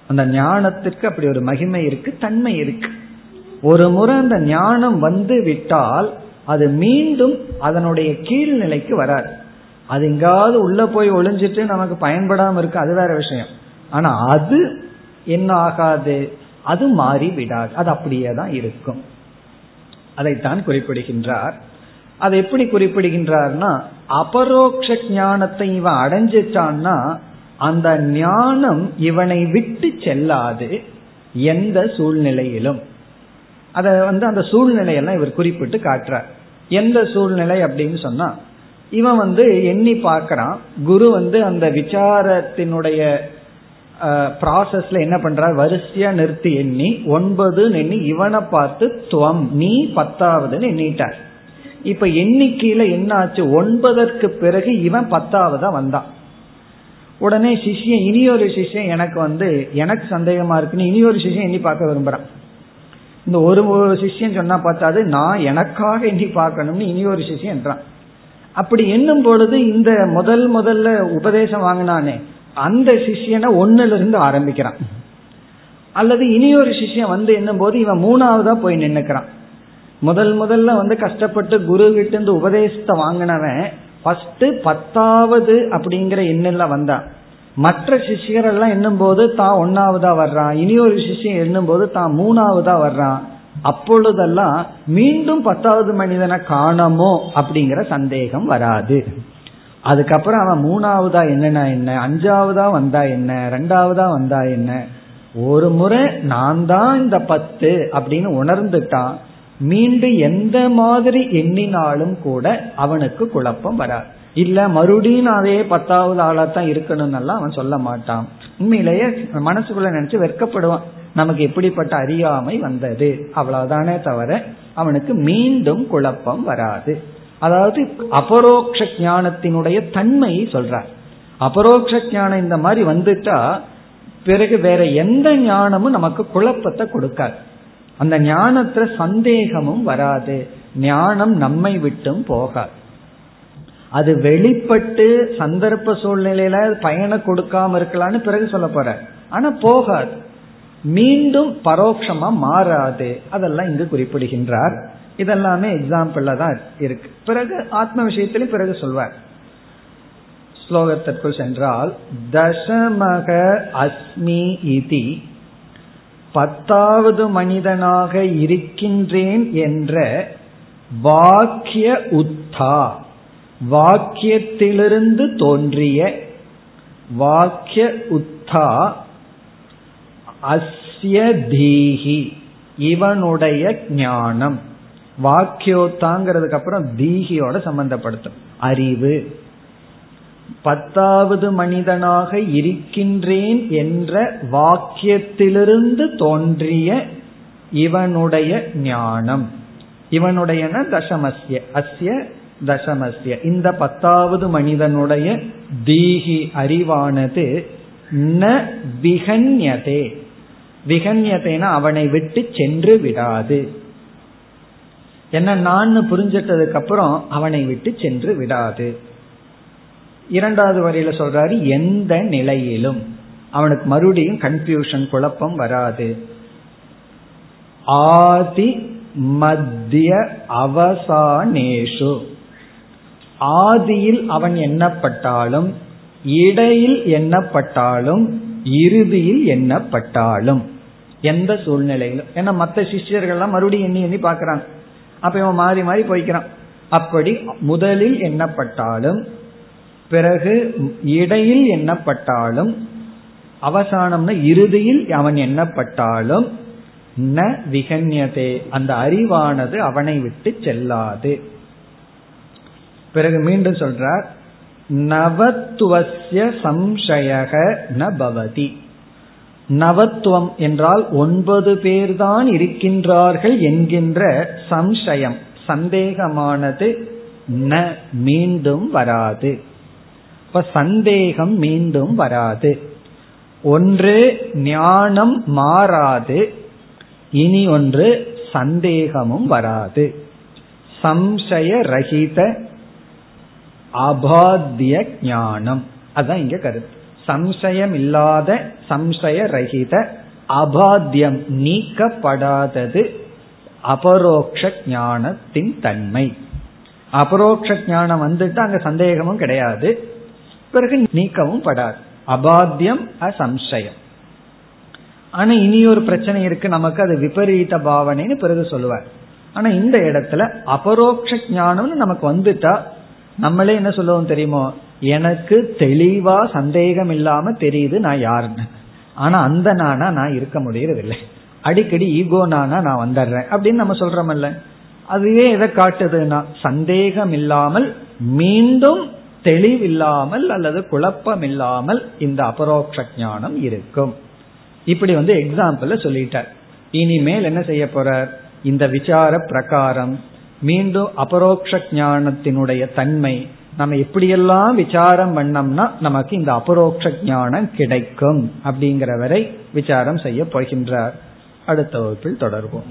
அந்த ஞானத்துக்கு அப்படி ஒரு மகிமை இருக்கு தன்மை இருக்கு. ஒரு முறை அந்த ஞானம் வந்து விட்டால் அது மீண்டும் அதனுடைய கீழ்நிலைக்கு வராது. அது எங்காவது உள்ள போய் ஒளிஞ்சிட்டு நமக்கு பயன்படாம இருக்கு அது வேற விஷயம். ஆனா அது என்ன ஆகாது? அது மாறி விடாது. அது அப்படியே தான் இருக்கும். அதைத்தான் குறிப்பிடுகின்றார். அதை எப்படி குறிப்பிடுகின்றார்னா அபரோக்ஷ ஞானத்தை இவன் அடைஞ்சிட்டான்னா அந்த ஞானம் இவனை விட்டு செல்லாது எந்த சூழ்நிலையிலும். அத வந்து அந்த சூழ்நிலையெல்லாம் இவர் குறிப்பிட்டு காட்டுறார். எந்த சூழ்நிலை அப்படின்னு சொன்னா இவன் வந்து எண்ணி பார்க்கறான். குரு வந்து அந்த விசாரத்தினுடைய ப்ராசஸ்ல என்ன பண்றார்? வரிசையா நிறுத்தி எண்ணி ஒன்பதுன்னு எண்ணி இவனை பார்த்து துவம் நீ பத்தாவதுன்னு எண்ணிட்டார். இப்ப எண்ணிக்கையில என்ன ஆச்சு ஒன்பதற்கு பிறகு இவன் பத்தாவதா வந்தான். உடனே சிஷ்யன் இனியொரு சிஷ்யன் எனக்கு வந்து எனக்கு சந்தேகமா இருக்குன்னு இனியொரு சிஷ்யன் எண்ணி பார்க்க விரும்புறான். இந்த ஒரு சிஷ்யன் சொன்னா பார்த்தாது நான் எனக்காக எண்ணி பார்க்கணும்னு இனி ஒரு சிஷ்யன் என்றான். அப்படி எண்ணும் பொழுது இந்த முதல் முதல்ல உபதேசம் வாங்கினானே அந்த சிஷியனை ஒன்னுல இருந்து ஆரம்பிக்கிறான். அல்லது இனி ஒரு சிஷ்யன் வந்து என்னும் போது இவன் மூணாவதா போய் நின்னுக்கிறான். முதல் முதல்ல வந்து கஷ்டப்பட்டு குரு கிட்ட இருந்து உபதேசத்தை வாங்கினவன் ஃபர்ஸ்ட் பத்தாவது அப்படிங்கிற எண்ணில் வந்தான். மற்ற சிஷியர் எல்லாம் எண்ணும் போது தான் ஒன்னாவதா வர்றான். இனி ஒரு சிஷியம் எண்ணும் போது தான் மூணாவதா வர்றான். அப்பொழுதெல்லாம் மீண்டும் பத்தாவது மனிதனை காணமோ அப்படிங்கிற சந்தேகம் வராது. அதுக்கப்புறம் அவன் மூணாவதா என்னன்னா என்ன? அஞ்சாவதா வந்தா என்ன? ரெண்டாவதா வந்தா என்ன? ஒரு முறை நான் தான் இந்த பத்து அப்படின்னு உணர்ந்துட்டான். மீண்டும் எந்த மாதிரி எண்ணினாலும் கூட அவனுக்கு குழப்பம் வராது. இல்ல மறுபடியும் அதே பத்தாவது ஆளா தான் இருக்கணும்னு அவன் சொல்ல மாட்டான். உண்மையிலேயே மனசுக்குள்ள நினைச்சு வெட்கப்படுவான். நமக்கு எப்படிப்பட்ட அறியாமை வந்தது? அவ்வளவுதானே தவிர அவனுக்கு மீண்டும் குழப்பம் வராது. அதாவது அபரோக்ஷ ஞானத்தினுடைய தன்மையை சொல்றார். அபரோக்ஷ ஞானம் இந்த மாதிரி வந்துட்டா பிறகு வேற எந்த ஞானமும் நமக்கு குழப்பத்தை கொடுக்காது. அந்த ஞானத்துல சந்தேகமும் வராது. ஞானம் நம்மை விட்டும் போகாது. அது வெளிப்பட்டு சந்தர்ப்ப சூழ்நிலையில பயனை கொடுக்காம இருக்கலாம்னு பிறகு சொல்ல போற. ஆனா போகாது. மீண்டும் பரோட்சமா மாறாது. அதெல்லாம் இங்கு குறிப்பிடுகின்றார். இதெல்லாமே எக்ஸாம்பிள்ல தான் இருக்கு. பிறகு ஆத்ம விஷயத்திலும் பிறகு சொல்வார். ஸ்லோகத்திற்குள் சென்றால் தசமக அஸ்மி இதி பத்தாவது மனிதனாக இருக்கின்றேன் என்ற வாக்கிய உத்தா வாக்கியத்திலிருந்து தோன்றிய வாக்கிய உத்தா அஸ்ய தீஹி இவனுடைய ஞானம். வாக்கியோத்தாங்கிறதுக்கு அப்புறம் தீகியோட சம்பந்தப்படுத்தும். அறிவு. பத்தாவது மனிதனாக இருக்கின்றேன் என்ற வாக்கியத்திலிருந்து தோன்றிய இவனுடைய ஞானம். இவனுடைய தசமஸ்ய அஸ்ய தசமஸ்ய. இந்த பத்தாவது மனிதனுடைய தீகி அறிவானது ந விகன்யதே. விகன்யத்தைனா அவனை விட்டு சென்று விடாது. என்ன நான் புரிஞ்சிட்டதுக்கு அப்புறம் அவனை விட்டு சென்று விடாது. இரண்டாவது வரையில சொல்றாரு எந்த நிலையிலும் அவனுக்கு மறுபடியும் கன்ஃபியூஷன் குழப்பம் வராது. ஆதி மத்திய அவசானேஷு. ஆதியில் அவன் எண்ணப்பட்டாலும் இடையில் எண்ணப்பட்டாலும் இறுதியில் எண்ணப்பட்டாலும் எந்த சூழ்நிலையிலும். ஏன்னா மற்ற சிஷ்யர்கள்லாம் மறுபடியும் எண்ணி எண்ணி பார்க்கறாங்க. அப்ப இவன் மாறி மாறி போய்க்கிறான். அப்படி முதலில் எண்ணப்பட்டாலும் பிறகு இடையில் எண்ணப்பட்டாலும் அவசானம்னா இறுதியில் அவன் எண்ணப்பட்டாலும் ந விகன்யதே அந்த அறிவானது அவனை விட்டு செல்லாது. பிறகு மீண்டும் சொல்றார் நவத்துவசிய சம்சயக ந பவதி. நவத்துவம் என்றால் ஒன்பது பேர்தான் இருக்கின்றார்கள் என்கின்ற சம்சயம் சந்தேகமானது ந மீண்டும் வராது. இப்ப சந்தேகம் மீண்டும் வராது. ஒன்று ஞானம் மாறாது. இனி ஒன்று சந்தேகமும் வராது. சம்சய ரஹித அபாத்திய ஞானம். அதான் இங்க கருத்து. சம்சயம் இல்லாத சம்சய ரஹித அபாத்தியம் நீக்கப்படாதது அபரோக்ஷ ஞானத்தின் தன்மை. அபரோக்ஷ ஞானம் வந்துட்டு அங்க சந்தேகமும் கிடையாது. பிறகு நீக்கவும் படாது. அபாத்தியம் அசம்சயம். ஆனா இனி ஒரு பிரச்சனை இருக்கு. நமக்கு அது விபரீத பாவனைன்னு பிறகு சொல்லுவார். ஆனா இந்த இடத்துல அபரோக்ஷ ஞானம்னு நமக்கு வந்துட்டா நம்மளே என்ன சொல்லுவோம் தெரியுமோ? எனக்கு தெளிவா சந்தேகம் இல்லாம தெரியுது நான் யாருன்னு. ஆனா அந்த நானா நான் இருக்க முடியறதில்லை. அடிக்கடி ஈகோ நானா நான் வந்துடுறேன். அப்படின்னு நம்ம சொல்றோம்ல அதுவே எதை காட்டுதுன்னா சந்தேகம் இல்லாமல் மீண்டும் தெளிவில்லாமல் அல்லது குழப்பம் இல்லாமல் இந்த அபரோக்ஷ ஞானம் இருக்கும். இப்படி வந்து எக்ஸாம்பிள் சொல்லிட்டார். இனிமேல் என்ன செய்ய போறார்? இந்த விசார பிரகாரம் மீண்டும் அபரோக்ஷ ஞானத்தினுடைய தன்மை நம்ம எப்படியெல்லாம் விசாரம் பண்ணோம்னா நமக்கு இந்த அபரோக்ஷ ஞானம் கிடைக்கும் அப்படிங்கிற வரை விசாரம் செய்ய போகின்றார். அடுத்த வகுப்பில் தொடர்வோம்.